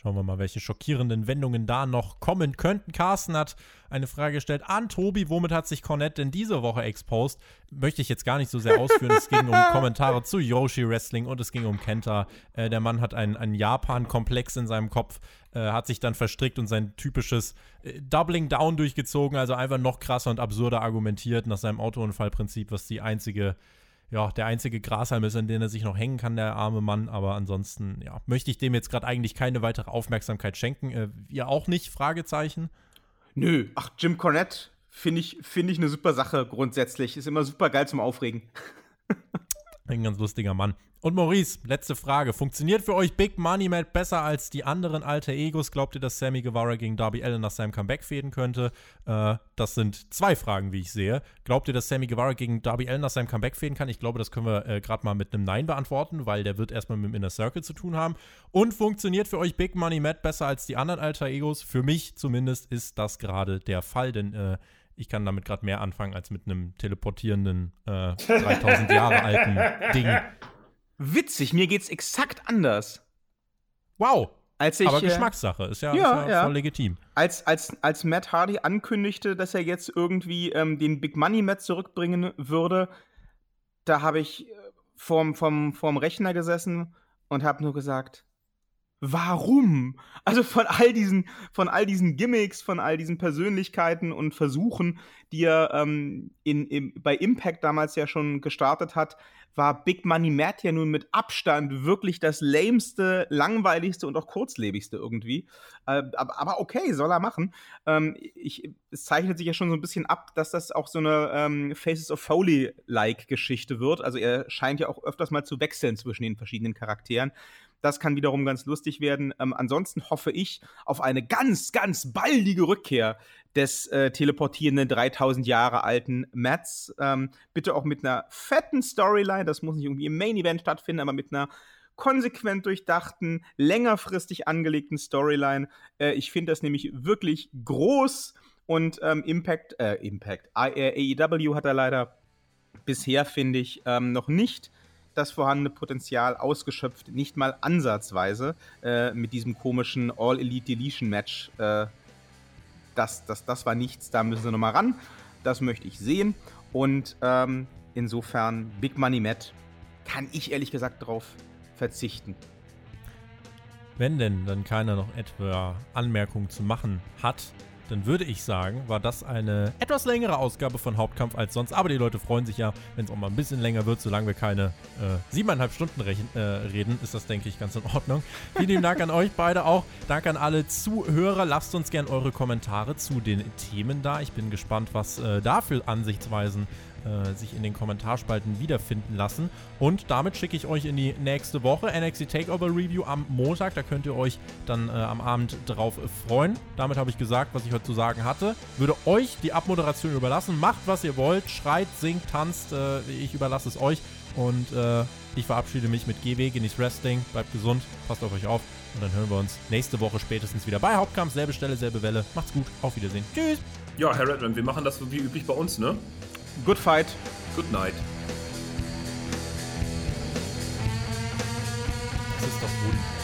Schauen wir mal, welche schockierenden Wendungen da noch kommen könnten. Carsten hat eine Frage gestellt an Tobi. Womit hat sich Cornette denn diese Woche exposed? Möchte ich jetzt gar nicht so sehr ausführen. es ging um Kommentare zu Yoshi Wrestling und es ging um Kenta. Äh, der Mann hat einen, einen Japan-Komplex in seinem Kopf, äh, hat sich dann verstrickt und sein typisches äh, Doubling Down durchgezogen. Also einfach noch krasser und absurder argumentiert nach seinem Autounfallprinzip, was die einzige ja, der einzige Grashalm ist, an den er sich noch hängen kann, der arme Mann. Aber ansonsten, ja, möchte ich dem jetzt gerade eigentlich keine weitere Aufmerksamkeit schenken. Äh, ihr auch nicht? Fragezeichen. Nö, ach, Jim Cornette finde ich, find ich eine super Sache grundsätzlich. Ist immer super geil zum Aufregen. Ein ganz lustiger Mann. Und Maurice, letzte Frage. Funktioniert für euch Big Money Matt besser als die anderen alter Egos? Glaubt ihr, dass Sammy Guevara gegen Darby Allen nach seinem Comeback fäden könnte? Äh, das sind zwei Fragen, wie ich sehe. Glaubt ihr, dass Sammy Guevara gegen Darby Allen nach seinem Comeback fäden kann? Ich glaube, das können wir äh, gerade mal mit einem Nein beantworten, weil der wird erstmal mit dem Inner Circle zu tun haben. Und funktioniert für euch Big Money Matt besser als die anderen alter Egos? Für mich zumindest ist das gerade der Fall, denn äh, ich kann damit gerade mehr anfangen als mit einem teleportierenden äh, 3000 Jahre alten Ding. Witzig, mir geht's exakt anders. Wow. Als ich, Aber äh, Geschmackssache, ist ja, ja, ist ja, ja. voll legitim. als, als, als Matt Hardy ankündigte, dass er jetzt irgendwie ähm, den Big Money Matt zurückbringen würde, da habe ich äh, vorm, vorm, vorm Rechner gesessen und habe nur gesagt, warum? Also von all diesen, von all diesen Gimmicks, von all diesen Persönlichkeiten und Versuchen, die er ähm, in, im, bei Impact damals ja schon gestartet hat, war Big Money Matt ja nun mit Abstand wirklich das lameste, langweiligste und auch kurzlebigste irgendwie. Äh, aber, aber okay, soll er machen. Ähm, ich, es zeichnet sich ja schon so ein bisschen ab, dass das auch so eine ähm, Faces of Foley-like Geschichte wird. Also er scheint ja auch öfters mal zu wechseln zwischen den verschiedenen Charakteren. Das kann wiederum ganz lustig werden. Ähm, ansonsten hoffe ich auf eine ganz, ganz baldige Rückkehr des äh, teleportierenden 3000 Jahre alten Mats. Ähm, bitte auch mit einer fetten Storyline. Das muss nicht irgendwie im Main Event stattfinden, aber mit einer konsequent durchdachten, längerfristig angelegten Storyline. Äh, ich finde das nämlich wirklich groß und ähm, Impact, äh, Impact, AEW hat er leider bisher, finde ich, ähm, noch nicht das vorhandene Potenzial ausgeschöpft, nicht mal ansatzweise äh, mit diesem komischen All-Elite-Deletion-Match. Äh, das, das, das war nichts, da müssen sie nochmal ran. Das möchte ich sehen. Und ähm, insofern, Big Money Matt, kann ich ehrlich gesagt darauf verzichten. Wenn denn dann keiner noch etwa Anmerkungen zu machen hat, dann würde ich sagen, war das eine etwas längere Ausgabe von Hauptkampf als sonst. Aber die Leute freuen sich ja, wenn es auch mal ein bisschen länger wird. Solange wir keine äh, siebeneinhalb Stunden äh, reden, ist das, denke ich, ganz in Ordnung. Vielen lieben Dank an euch beide auch. Danke an alle Zuhörer. Lasst uns gerne eure Kommentare zu den Themen da. Ich bin gespannt, was äh, da für Ansichtsweisen äh, sich in den Kommentarspalten wiederfinden lassen. Und damit schicke ich euch in die nächste Woche NXT Takeover Review am Montag. Da könnt ihr euch dann äh, am Abend drauf freuen. Damit habe ich gesagt, was ich heute zu sagen hatte. Würde euch die Abmoderation überlassen. Macht, was ihr wollt. Schreit, singt, tanzt. Äh, ich überlasse es euch. Und äh, ich verabschiede mich mit GW. Genießt Wrestling. Bleibt gesund. Passt auf euch auf. Und dann hören wir uns nächste Woche spätestens wieder bei Hauptkampf. Selbe Stelle, selbe Welle. Macht's gut. Auf Wiedersehen. Tschüss. Ja, Herr Redman, wir machen das so wie üblich bei uns, ne? Good fight. Good night. Das ist doch wunderbar.